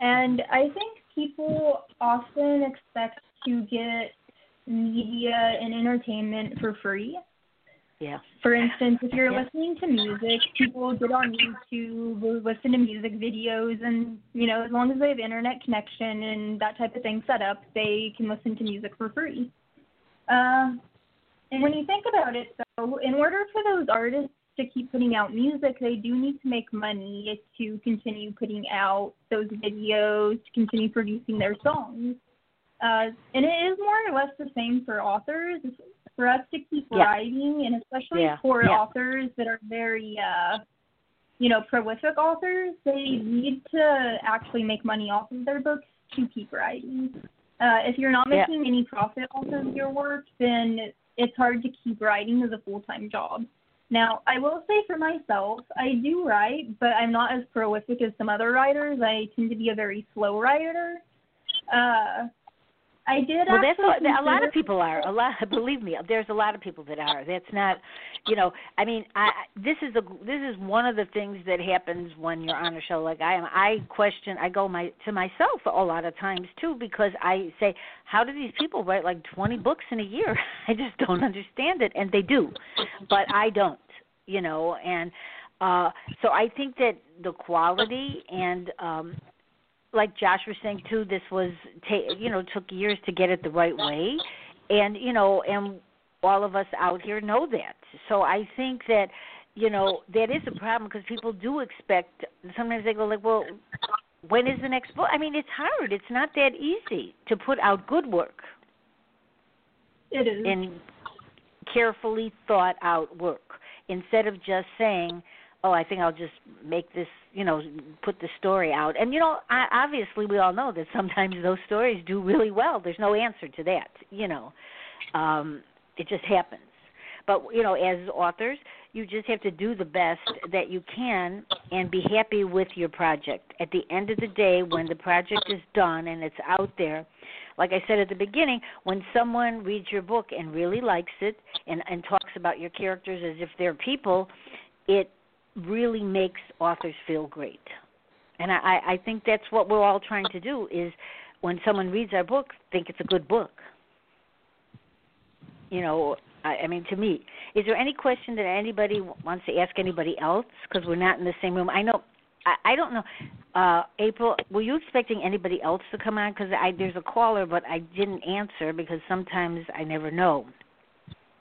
and I think people often expect to get media and entertainment for free. Yeah. For instance, if you're Yeah. listening to music, people get on YouTube, listen to music videos, and you know, as long as they have internet connection and that type of thing set up, they can listen to music for free. Uh, and when you think about it, though, in order for those artists to keep putting out music, they do need to make money to continue putting out those videos, to continue producing their songs. Uh, and it is more or less the same for authors. For us to keep Yeah. writing, and especially Yeah. for Yeah. authors that are very, uh, you know, prolific authors, they need to actually make money off of their books to keep writing. Uh, if you're not making any profit off of your work, then it's hard to keep writing as a full time job. Now, I will say for myself, I do write, but I'm not as prolific as some other writers. I tend to be a very slow writer. Uh, I did Well, that's what, a lot of people are. A lot, believe me, there's a lot of people that are. That's not, you know. I mean, I this is a this is one of the things that happens when you're on a show like I am. I question. I go my to myself a lot of times too because I say, how do these people write like 20 books in a year? I just don't understand it, and they do, but I don't. You know, and uh so I think that the quality and um like Josh was saying too, this was ta- you know took years to get it the right way, and you know, and all of us out here know that. So I think that you know that is a problem because people do expect. Sometimes they go like, well, when is the next book? I mean, it's hard. It's not that easy to put out good work It is. and carefully thought out work instead of just saying oh i think i'll just make this you know put the story out. And you know I, obviously we all know that sometimes those stories do really well. There's no answer to that you know. Um it just happens. But you know as authors you just have to do the best that you can and be happy with your project. At the end of the day when the project is done and it's out there like I said at the beginning, when someone reads your book and really likes it and, and talks about your characters as if they're people, it really makes authors feel great. And I, I think that's what we're all trying to do is when someone reads our book, think it's a good book. You know, I, I mean, to me, is there any question that anybody wants to ask anybody else? Because we're not in the same room. I know, I, I don't know. Uh, April, were you expecting anybody else to come on? Because I there's a caller, but I didn't answer because sometimes I never know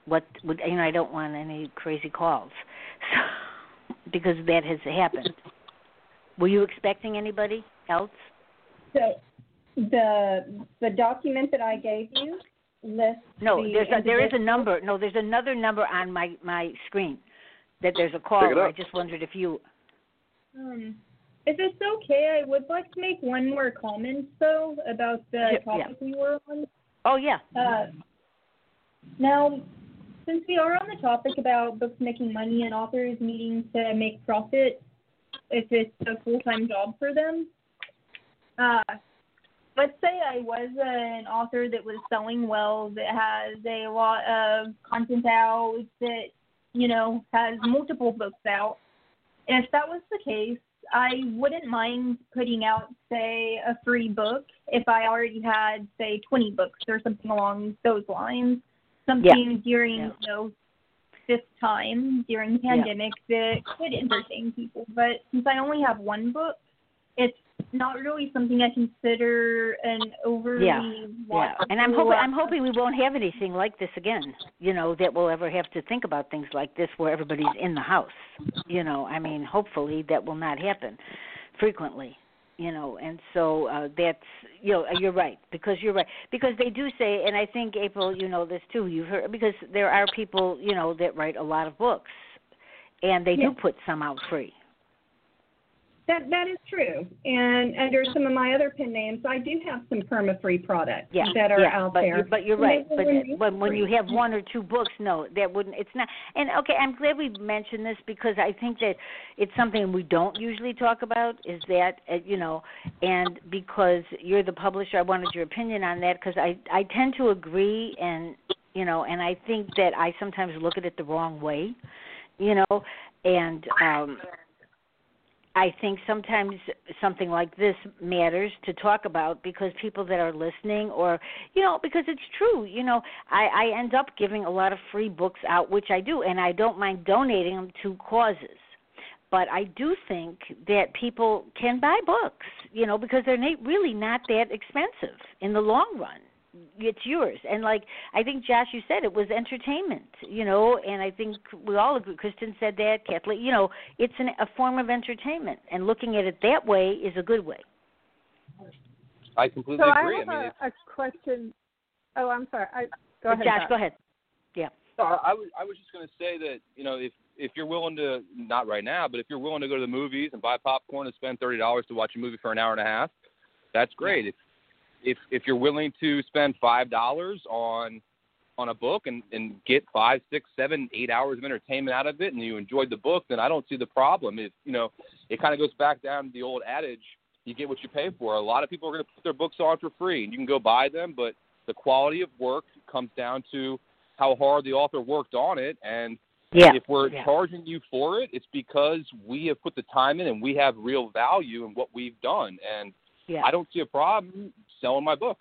what would you know. I don't want any crazy calls, so, because that has happened. Were you expecting anybody else? So the the document that I gave you lists No, the there's a, there is a number. No, there's another number on my my screen that there's a caller. I just wondered if you. Um, if it's okay, I would like to make one more comment though about the Yeah, yeah. topic we were on. Oh yeah. Uh, now, since we are on the topic about books making money and authors needing to make profit if it's a full-time job for them, uh, let's say I was an author that was selling well, that has a lot of content out, that you know has multiple books out. If that was the case, I wouldn't mind putting out, say, a free book if I already had, say, 20 books or something along those lines. Something during, Yeah. you know, this time during the Yeah. pandemic that could entertain people. But since I only have one book, it's not really something I consider an overly Yeah, Yeah, and I'm hoping I'm hoping we won't have anything like this again. You know that we'll ever have to think about things like this where everybody's in the house. You know, I mean, hopefully that will not happen frequently. You know, and so uh, that's you know you're right because you're right because they do say, and I think April, you know this too. You've heard because there are people you know that write a lot of books, and they do put some out free. That that is true. And under some of my other pen names, I do have some perma-free products yeah, that are yeah, out but there. You're, but you're right. But when when you have one or two books, no, that wouldn't. It's not. And okay, I'm glad we mentioned this because I think that it's something we don't usually talk about. Is that uh, you know, and because you're the publisher, I wanted your opinion on that because I I tend to agree and you know, and I think that I sometimes look at it the wrong way, you know, and um I think sometimes something like this matters to talk about because people that are listening or you know because it's true you know I I end up giving a lot of free books out which I do and I don't mind donating them to causes. But I do think that people can buy books you know because they're really not that expensive in the long run it's yours and like i think josh you said it was entertainment you know and i think we all agree kristin said that kathleen you know it's an, a form of entertainment and looking at it that way is a good way I completely So agree. I have mean, a, a question. Oh, I'm sorry. I, go ahead. josh Doc. go ahead yeah no, I was I was just going to say that you know if if you're willing to not right now, but if you're willing to go to the movies and buy popcorn and spend thirty dollars to watch a movie for an hour and a half, that's great. If if if you're willing to spend five dollars on on a book and and get five, six, seven, eight hours of entertainment out of it, and you enjoyed the book, then I don't see the problem. If you know, it kind of goes back down to the old adage: you get what you pay for. A lot of people are going to put their books on for free, and you can go buy them, but the quality of work comes down to how hard the author worked on it, and yeah if we're yeah. charging you for it, it's because we have put the time in and we have real value in what we've done. And yeah I don't see a problem selling my book.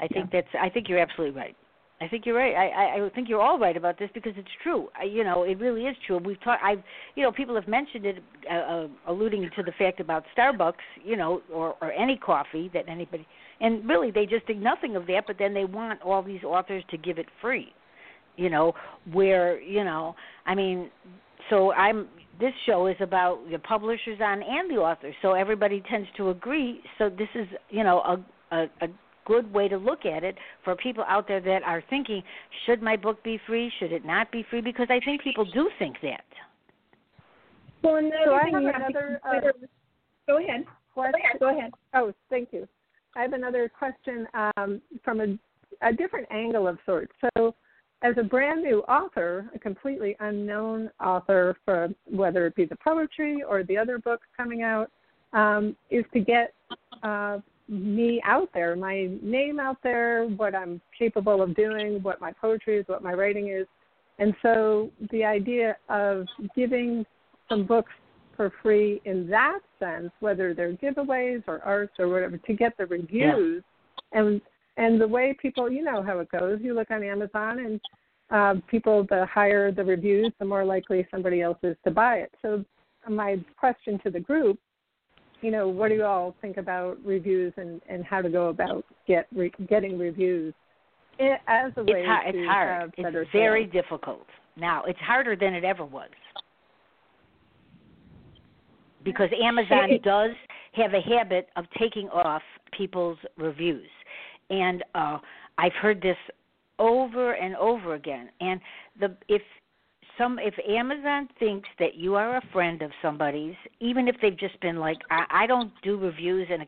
I think that's. I think you're absolutely right. I think you're right. I, I I think you're all right about this because it's true. I, you know, it really is true. We've talked. I've you know people have mentioned it, uh, uh, alluding to the fact about Starbucks, you know, or or any coffee that anybody, and really they just think nothing of that. But then they want all these authors to give it free, you know, where you know, I mean, so I'm. This show is about the publishers on and the authors, so everybody tends to agree. So this is you know a a, a good way to look at it for people out there that are thinking, should my book be free? Should it not be free? Because I think people do think that. Well, another So I have you have to another, uh, go ahead. Question. Go ahead. Oh, thank you. I have another question um, from a, a different angle of sorts. So, as a brand new author, a completely unknown author for whether it be the poetry or the other books coming out, um, is to get uh, me out there, my name out there, what I'm capable of doing, what my poetry is, what my writing is. And so the idea of giving some books for free in that sense, whether they're giveaways or ARCs or whatever, to get the reviews and and the way people you know how it goes. You look on Amazon and uh, people the higher the reviews, the more likely somebody else is to buy it. So my question to the group, you know, what do you all think about reviews and and how to go about get re, getting reviews as a way It's hard. to It's hard. have better It's very sales? difficult. Now it's harder than it ever was because Amazon does have a habit of taking off people's reviews, and uh, I've heard this over and over again. And the if some if Amazon thinks that you are a friend of somebody's, even if they've just been like, I, I don't do reviews, and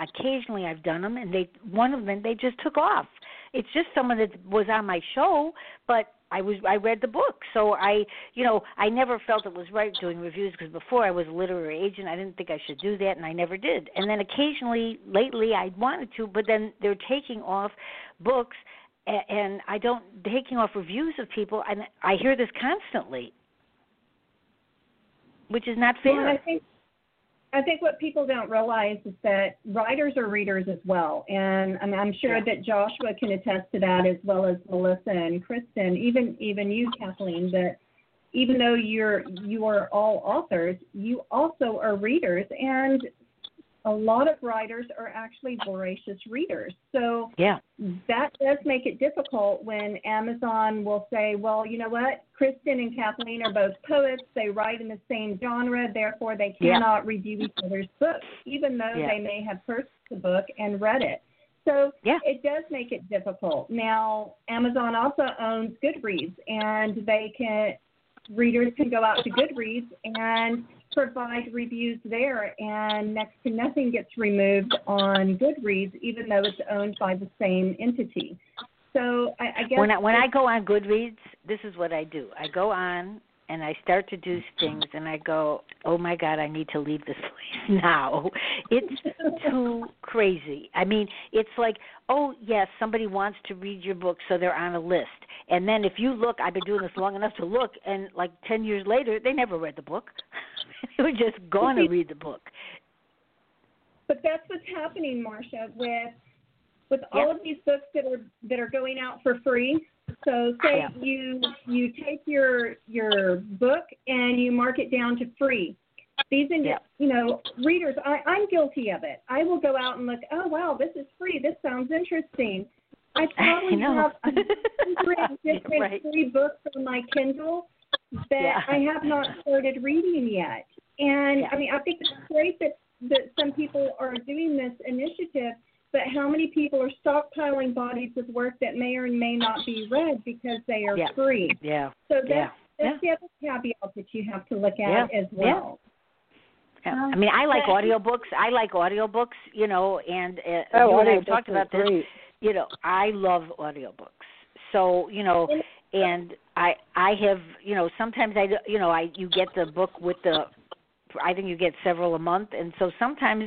occasionally I've done them, and they one of them they just took off. It's just someone that was on my show, but I was I read the book, so I you know I never felt it was right doing reviews because before I was a literary agent, I didn't think I should do that, and I never did. And then occasionally lately I wanted to, but then they're taking off books and I don't taking off reviews of people, and I hear this constantly, which is not and I fair. think I think what people don't realize is that writers are readers as well, and, and I'm sure Yeah. that Joshua can attest to that as well as Melissa and Kristin, even even you, Kathleen. That even though you're you are all authors, you also are readers, and a lot of writers are actually voracious readers. So Yeah, that does make it difficult when Amazon will say, well, you know what? Kristin and Kathleen are both poets. They write in the same genre, therefore they Yeah. cannot review each other's books, even though Yeah. they may have purchased the book and read it. So Yeah. it does make it difficult. Now, Amazon also owns Goodreads, and they can readers can go out to Goodreads and provide reviews there, and next to nothing gets removed on Goodreads, even though it's owned by the same entity. So I, I guess when I when I go on Goodreads, this is what I do. I go on and I start to do things, and I go, "Oh my God, I need to leave this place now." It's too crazy. I mean, it's like, "Oh yes, somebody wants to read your book, so they're on a list." And then if you look, I've been doing this long enough to look, and like ten years later, they never read the book. they were just going to read the book. But that's what's happening, Marsha, with with all Yep. of these books that are that are going out for free. So say Yeah. you you take your your book and you mark it down to free. These Yeah. you know readers, I, I'm guilty of it. I will go out and look. Oh wow, this is free. This sounds interesting. I probably know. have a hundred different Right. free books on my Kindle that Yeah. I have not started reading yet. And. I mean, I think it's great that that some people are doing this initiative, but how many people are stockpiling bodies of work that may or may not be read because they are Yeah. free? Yeah. So that's Yeah. that's the other caveat that you have to look at Yeah. as well. Yeah. I mean, I like Okay. audiobooks. I like audiobooks, you know, and uh, Oh, you and I have talked about this. great. You know, I love audiobooks. So, you know, and I I have, you know, sometimes I you know, I you get the book with the I think you get several a month and so sometimes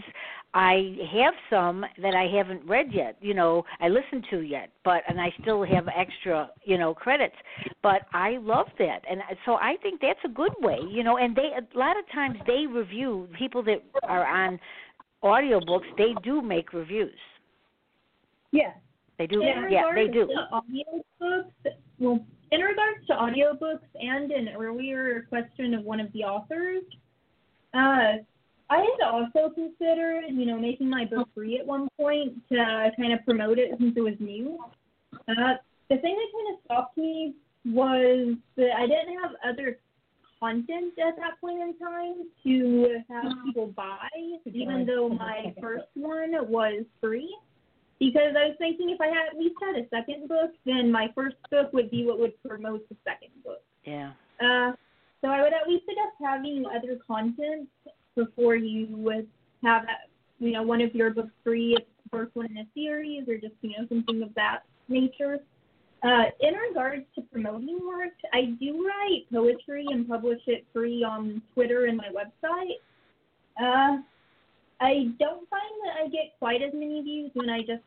I have some that I haven't read yet, you know, I listened to yet, but and I still have extra, you know, credits. But I love that. And so I think that's a good way, you know, and they a lot of times they review people that are on audiobooks, they do make reviews. Yes. They do. In Yeah, they do. Audiobooks, well, in regards to audiobooks and an earlier question of one of the authors, uh, I had also considered, you know, making my book free at one point to kind of promote it since it was new. Uh, the thing that kind of stopped me was that I didn't have other content at that point in time to have people buy, even though my first one was free. Because I was thinking if I had at least had a second book, then my first book would be what would promote the second book. Yeah. Uh, so I would at least suggest having other content before you would have, you know, one of your books free, first one in a series, or just you know something of that nature. Uh, in regards to promoting work, I do write poetry and publish it free on Twitter and my website. Uh, I don't find that I get quite as many views when I just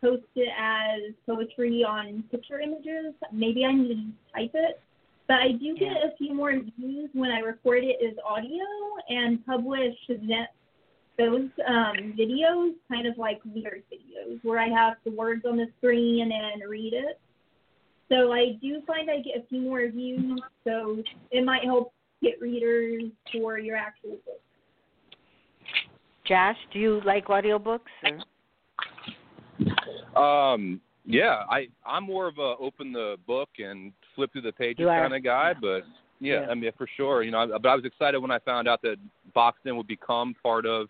post it as poetry on picture images. Maybe I need to type it. But I do get a few more views when I record it as audio and publish that, those um, videos, kind of like lyric videos, where I have the words on the screen and read it. So I do find I get a few more views, so it might help get readers for your actual book. Josh, do you like audiobooks? Or? Um, yeah, I I'm more of a open the book and flip through the pages You are? kind of guy, but yeah, Yeah. I mean for sure, you know. I, but I was excited when I found out that Boxed In would become part of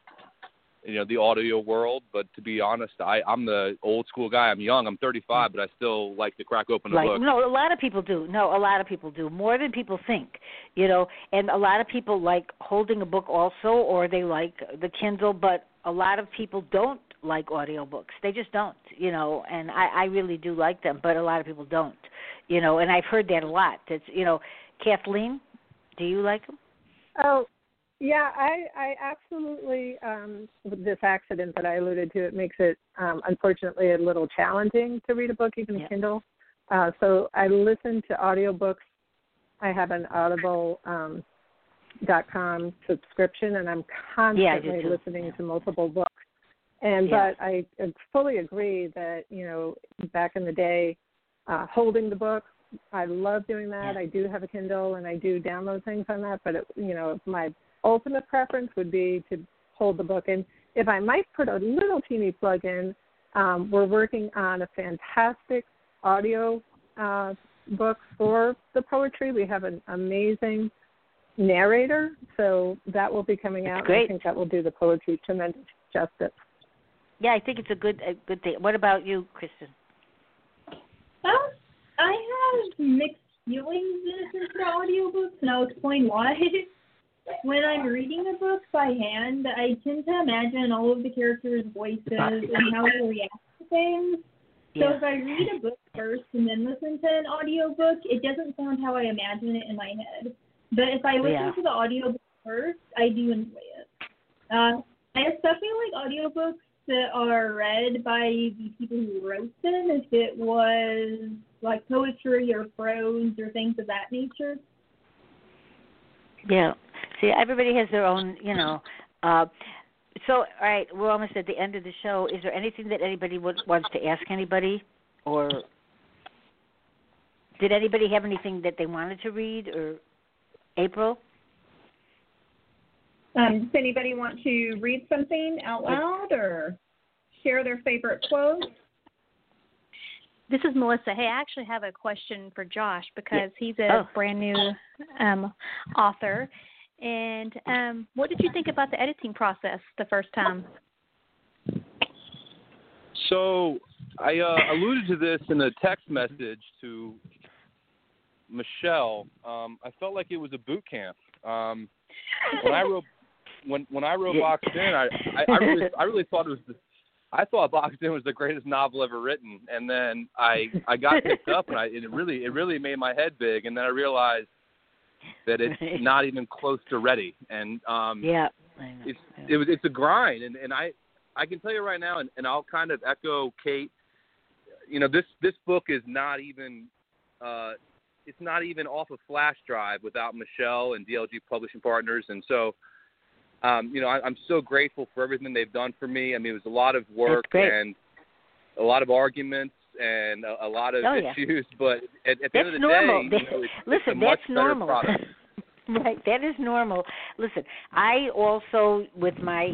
you know the audio world. But to be honest, I I'm the old school guy. I'm young. I'm 35, but I still like to crack open a like book. no a lot of people do no a lot of people do more than people think you know and a lot of people like holding a book also or they like the kindle but a lot of people don't like audiobooks they just don't you know and i i really do like them but a lot of people don't you know and i've heard that a lot that's you know kathleen do you like them Oh, yeah, I I absolutely um this accident that I alluded to, it makes it um unfortunately a little challenging to read a book even Yeah. Kindle. Uh so I listen to audiobooks. I have an audible um dot com subscription and I'm Yeah, constantly too. listening to multiple books. And Yeah. but I fully agree that, you know, back in the day, uh holding the book I love doing that. Yeah. I do have a Kindle and I do download things on that, but it, you know, my ultimate preference would be to hold the book. And if I might put a little teeny plug in, um, we're working on a fantastic audio uh, book for the poetry. We have an amazing narrator, so that will be coming out. great. I think that will do the poetry tremendous justice. Yeah i think it's a good a good thing what about you kristin Um, I have mixed feelings comes to audiobooks, and I'll explain why. when I'm reading a book by hand, I tend to imagine all of the characters' voices and how they react to things. So Yeah. if I read a book first and then listen to an audiobook, it doesn't sound how I imagine it in my head. But if I listen Yeah. to the audiobook first, I do enjoy it. Uh, I especially like audiobooks that are read by the people who wrote them, if it was like poetry or prose or things of that nature. Yeah. See, everybody has their own, you know. Uh, so, all right, we're almost at the end of the show. Is there anything that anybody would, wants to ask anybody, or did anybody have anything that they wanted to read, or April? Um, does anybody want to read something out loud or share their favorite quote? This is Melissa. Hey, I actually have a question for Josh because he's a Oh. brand new um, author. And um, what did you think about the editing process the first time? So I uh, alluded to this in a text message to Michelle. Um, I felt like it was a boot camp. Um, when I wrote when when I wrote Yeah. Boxed In, I, I I really I really thought it was the, I thought Boxed In was the greatest novel ever written, and then I I got picked up, and I it really it really made my head big, and then I realized that it's Right. not even close to ready, and um, Yeah. It's Yeah. it was it's a grind and and I I can tell you right now and, and I'll kind of echo Kate you know this this book is not even uh it's not even off a flash drive without Michelle and DLG Publishing Partners and so um you know I, I'm so grateful for everything they've done for me I mean it was a lot of work and a lot of arguments and a, a lot of Oh, yeah. issues but at, at the end of the normal. day you know, it's, Listen, it's that's normal. Right, that is normal. Listen, I also with my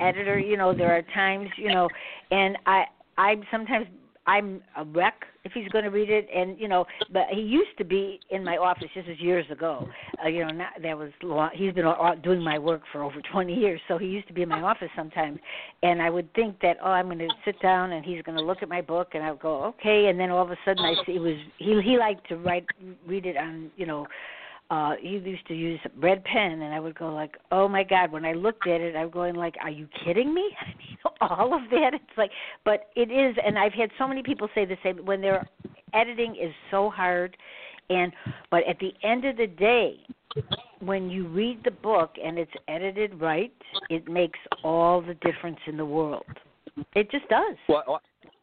editor, you know, there are times, you know, and I I'm sometimes I'm a wreck if he's going to read it, and you know, but he used to be in my office. This is years ago. Uh, you know, not, that was long, he's been uh, doing my work for over 20 years, so he used to be in my office sometimes, and I would think that oh, I'm going to sit down and he's going to look at my book, and I'll go okay, and then all of a sudden I see it was he he liked to write read it on you know uh he used to use red pen and I would go like, Oh my god, when I looked at it I'm going like, Are you kidding me? All of that it's like but it is and I've had so many people say the same when their editing is so hard and but at the end of the day when you read the book and it's edited right, it makes all the difference in the world. It just does. Well,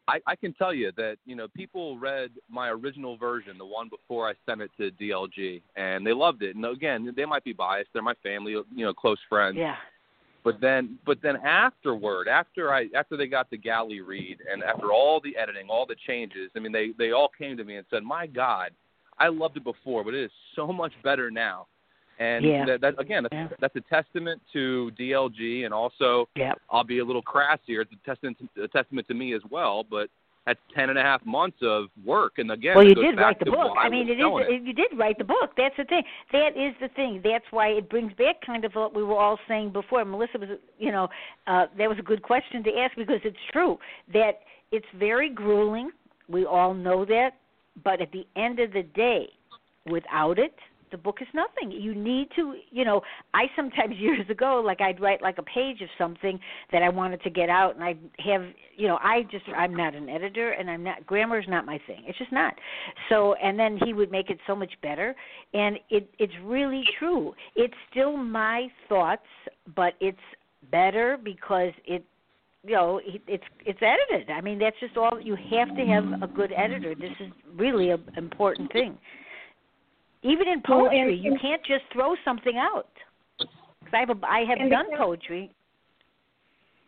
I, I can tell you that you know people read my original version, the one before I sent it to DLG, and they loved it. And again, they might be biased; they're my family, you know, close friends. Yeah. But then, but then afterward, after I after they got the galley read, and after all the editing, all the changes, I mean, they they all came to me and said, "My God, I loved it before, but it is so much better now." And Yeah. that, that again, that's, Yeah. that's a testament to DLG, and also Yeah. I'll be a little crass here. It's a testament, a testament to me as well. But that's ten and a half months of work, and again, well, you did write the book. I mean, it is. it. You did write the book. That's the thing. That is the thing. That's why it brings back kind of what we were all saying before. Melissa was, you know, uh, that was a good question to ask because it's true that it's very grueling. We all know that, but at the end of the day, without it, the book is nothing. You need to, you know, I sometimes years ago, like I'd write like a page of something that I wanted to get out, and I'd have, you know, I just, I'm not an editor, and I'm not, grammar is not my thing. It's just not. So, and then he would make it so much better, and it, it's really true. It's still my thoughts, but it's better because it you know it- it's it's edited i mean that's just all you have to have a good editor this is really an important thing even in Well, and- poetry you can't just throw something out because i have a i have done because- poetry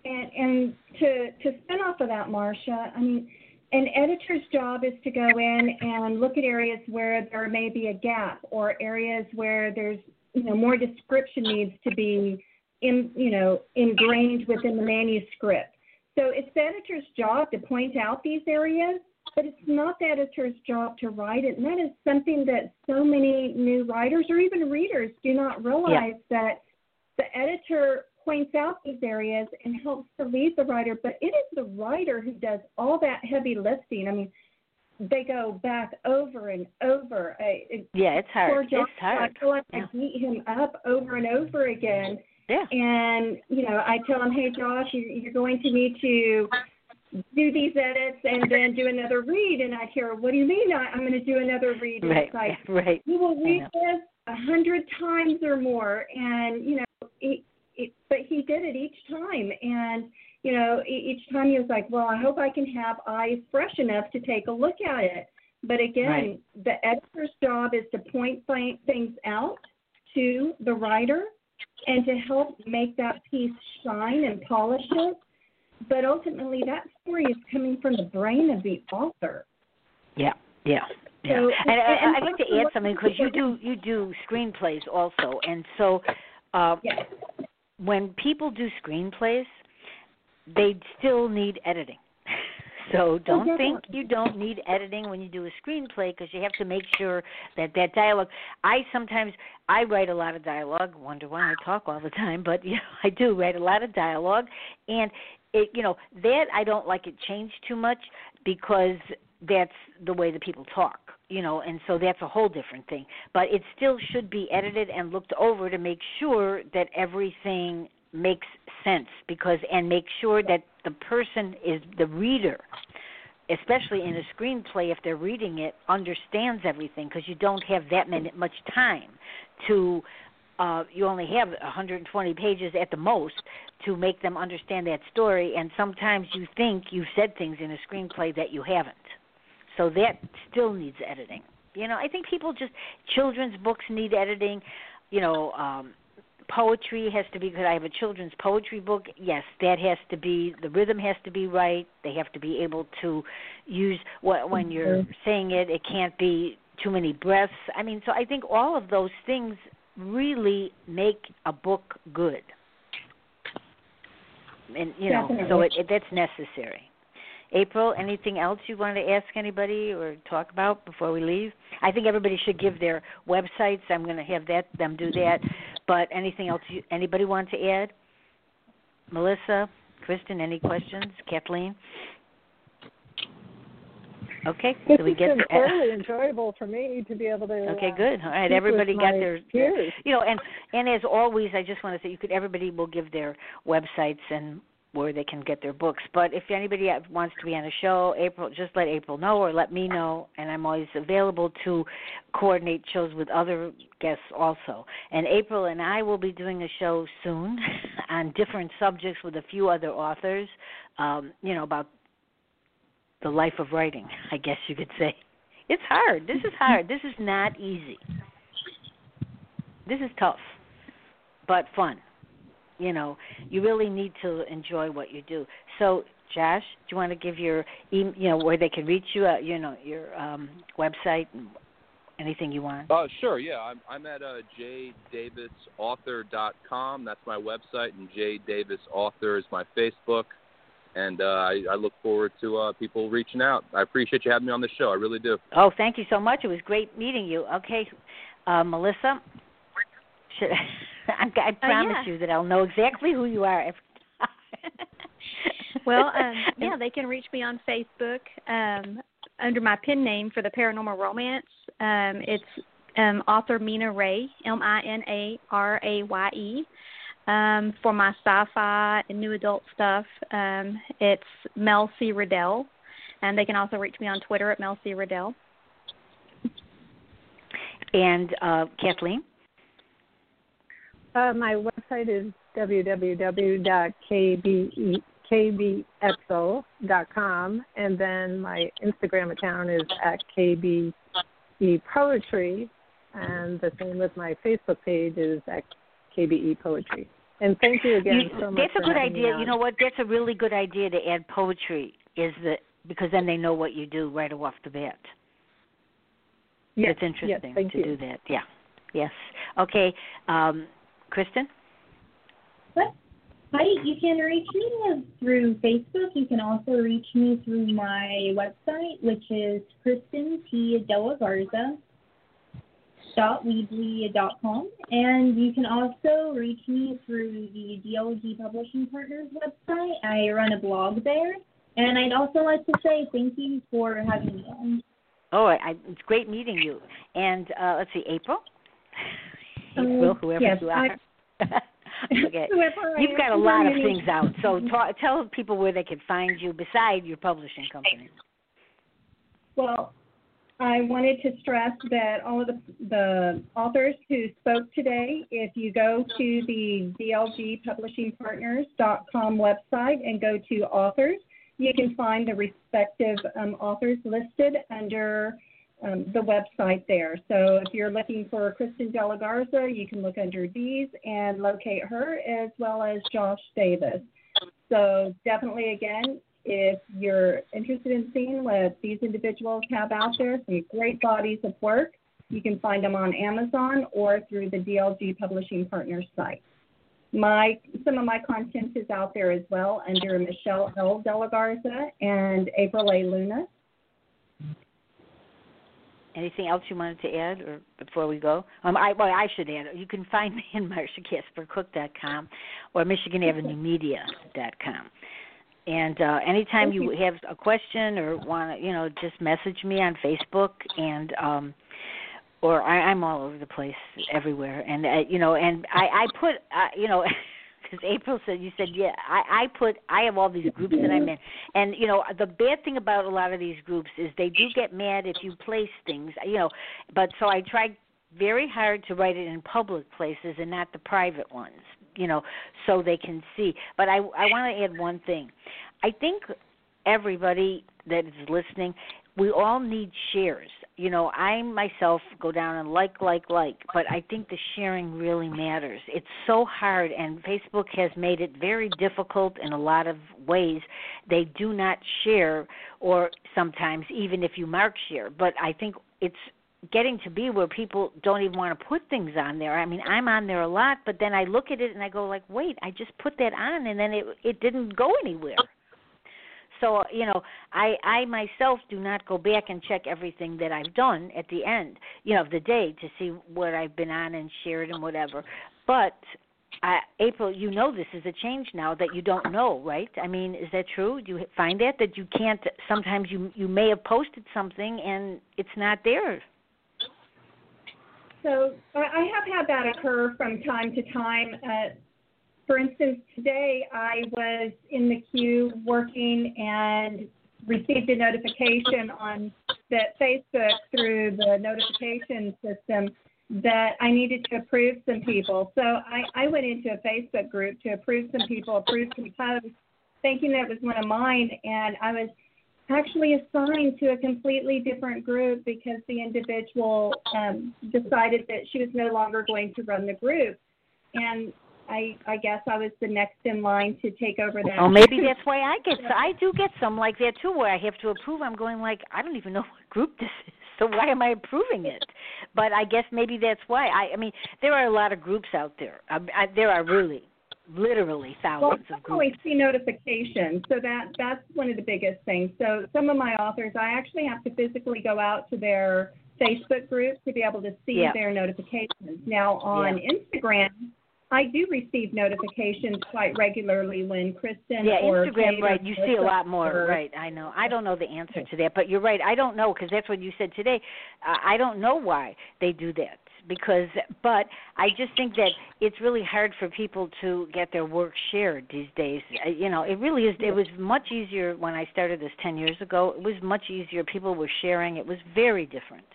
And, and to, to spin off of that, Marsha, I mean, an editor's job is to go in and look at areas where there may be a gap or areas where there's, you know, more description needs to be, in, you know, ingrained within the manuscript. So it's the editor's job to point out these areas, but it's not the editor's job to write it. And that is something that so many new writers or even readers do not realize that the editor points out these areas and helps to lead the writer, but it is the writer who does all that heavy lifting. I mean, they go back over and over. Yeah, it's hard. Josh, It's hard. I feel like Yeah. I beat him up over and over again. Yeah. And you know, I tell him, "Hey, Josh, you, you're going to need to do these edits and then do another read." And I'd hear, "What do you mean? I, I'm going to do another read?" And Right. it's like, Right. you will read this a hundred times or more, and you know, it, it, but he did it each time, and you know, each time he was like, "Well, I hope I can have eyes fresh enough to take a look at it." But again, Right. the editor's job is to point things out to the writer and to help make that piece shine and polish it. But ultimately, that story is coming from the brain of the author. Yeah. Yeah. Yeah. So- and, I, and- I'd like to add something because you do you do screenplays also, and so uh, Yes. when people do screenplays, they still need editing. So don't think you don't need editing when you do a screenplay because you have to make sure that that dialogue. I sometimes I write a lot of dialogue. Wonder why I talk all the time, but you know I do write a lot of dialogue, and it you know that I don't like it changed too much because that's the way the people talk you know and so that's a whole different thing. But it still should be edited and looked over to make sure that everything makes sense because and make sure that the person is the reader especially in a screenplay if they're reading it understands everything because you don't have that many, much time to uh, you only have 120 pages at the most to make them understand that story and sometimes you think you've said things in a screenplay that you haven't so that still needs editing. You know, I think people just children's books need editing. You know, um poetry has to be good. I have a children's poetry book. Yes, that has to be the rhythm has to be right. They have to be able to use what when you're saying it. It can't be too many breaths. I mean, so I think all of those things really make a book good. And you know, so it, it that's necessary. April, anything else you want to ask anybody or talk about before we leave? I think everybody should give their websites. I'm going to have that them do that. But anything else you, anybody want to add? Melissa, Kristin, any questions? Kathleen? Okay, This so we get been the, fairly enjoyable for me to be able to. Okay, uh, good. All right, everybody got their, peers. you know, and and as always, I just want to say you could everybody will give their websites and where they can get their books. But if anybody wants to be on a show, April, just let April know or let me know, and I'm always available to coordinate shows with other guests also. And April and I will be doing a show soon on different subjects with a few other authors. Um, you know about the life of writing, I guess you could say. It's hard. This is hard. This is not easy. This is tough, but fun. You know, you really need to enjoy what you do. So, Josh, do you want to give your, you know, where they can reach you? Uh, you know, your um, website, and anything you want. Uh, sure, yeah. I'm I'm at uh, jdavisauthor.com. That's my website, and J Davis Author is my Facebook. And uh, I, I look forward to uh, people reaching out. I appreciate you having me on the show. I really do. Oh, thank you so much. It was great meeting you. Okay, uh, Melissa. Should, I, I promise yeah. you that I'll know exactly who you are every time. Well, um, yeah, they can reach me on Facebook um, under my pen name for the paranormal romance. Um, it's um, author Mina Raye, M I N A R A Y E. Um, for my sci-fi and new adult stuff, um, it's Mel C. Riddell, and they can also reach me on Twitter at Mel C. Riddell. and uh, Kathleen. Uh, my website is www.kbexo.com, and then my Instagram account is at kbe poetry, and the same with my Facebook page is at kbe poetry. And thank you again You- so much. that's a good idea. You know what? That's a really good idea to add poetry. Is that because then they know what you do right off the bat. Yes, it's interesting yes, thank to you. do that. Yeah. Yes. Okay. Um, Kristin. What? Hi, you can reach me through Facebook. You can also reach me through my website, which is Kristin T. De La Garza dot weebly dot com and you can also reach me through the DLG Publishing Partners website. I run a blog there and I'd also like to say thank you for having me on. Oh, I, it's great meeting you. And uh, let's see, April. Um, April, whoever yes, you are. I- okay. You've got a lot of things out. So ta- tell people where they can find you beside your publishing company. Well, I wanted to stress that all of the, the authors who spoke today, if you go to the dlgpublishingpartners.com website and go to authors, you can find the respective um, authors listed under um, the website there. So if you're looking for Kristin De La Garza, you can look under these and locate her as well as Josh Davis. So definitely, again, if you're interested in seeing what these individuals have out there, some great bodies of work, you can find them on Amazon or through the DLG Publishing Partners site. My some of my content is out there as well under Michelle L. De La Garza and April A. Luna. Anything else you wanted to add, or before we go? Um, I well, I should add. You can find me in MarshaCasperCook.com or MichiganAvenueMedia.com. And uh, anytime you have a question or want to, you know, just message me on Facebook and um, or I, I'm all over the place, everywhere. And uh, you know, and I, I put, uh, you know. Because April said you said yeah, I, I put I have all these groups that I'm in, and you know the bad thing about a lot of these groups is they do get mad if you place things, you know. But so I try very hard to write it in public places and not the private ones, you know, so they can see. But I I want to add one thing. I think everybody that is listening, we all need shares. You know, I myself go down and like, like, like, but I think the sharing really matters. It's so hard, and Facebook has made it very difficult in a lot of ways. They do not share, or sometimes even if you mark share, but I think it's getting to be where people don't even want to put things on there. I mean, I'm on there a lot, but then I look at it and I go like, "Wait, I just put that on and then it it didn't go anywhere." So, you know, I I myself do not go back and check everything that I've done at the end, you know, of the day to see what I've been on and shared and whatever. But uh, April, you know this is a change now that you don't know, right? I mean, is that true? Do you find that that you can't? Sometimes you you may have posted something and it's not there. So I have had that occur from time to time. Uh, for instance, today I was in the queue working and received a notification on that Facebook through the notification system that I needed to approve some people. So I, I went into a Facebook group to approve some people, approve some posts, thinking that it was one of mine, and I was actually assigned to a completely different group because the individual um, decided that she was no longer going to run the group. And I I guess I was the next in line to take over that. Oh, maybe that's why I get. So I do get some like that too, where I have to approve. I'm going like I don't even know what group this is, so why am I approving it? But I guess maybe that's why. I I mean, there are a lot of groups out there. I, I, there are really, literally thousands well, of I always see notifications, so that that's one of the biggest things. So some of my authors, I actually have to physically go out to their Facebook group to be able to see Yeah. their notifications. Now on Yeah. Instagram, I do receive notifications quite regularly when Kristin Yeah, Instagram, right? You see a lot more, or- right? I know. I don't know the answer to that, but you're right. I don't know because that's what you said today. Uh, I don't know why they do that because, but I just think that it's really hard for people to get their work shared these days. You know, it really is. It was much easier when I started this ten years ago. It was much easier. People were sharing. It was very different.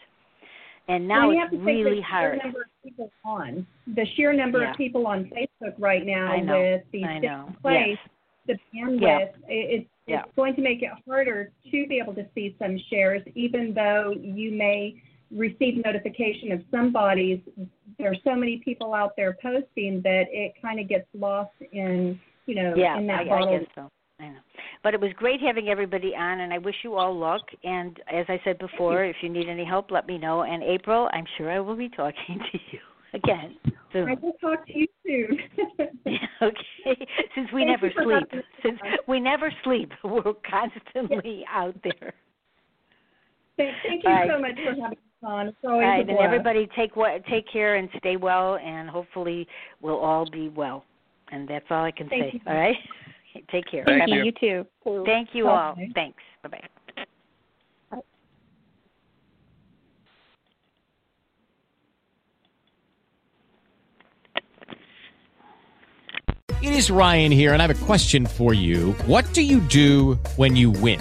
And now Well, it's really the hard. Sheer number of people on the sheer number Yeah. of people on Facebook right now I know. with the I know. place, the bandwidth, Yeah. it, it's Yeah. it's going to make it harder to be able to see some shares, even though you may receive notification of somebody's. There are so many people out there posting that it kind of gets lost in you know yeah, in that I, bottle. I guess so. I know. But it was great having everybody on, and I wish you all luck. And as I said before, if you need any help, let me know. And April, I'm sure I will be talking to you again soon. I will talk to you soon. okay. Since we Thank never sleep, since we never sleep, we're constantly out there. Thank, you right. so much for having us on. right, and everybody take what take care and stay well, and hopefully we'll all be well. And that's all I can Thank say. You. All right, take care. Thank you. you. too. Thank you all. Thanks. Bye bye. It is Ryan here, and I have a question for you. What do you do when you win?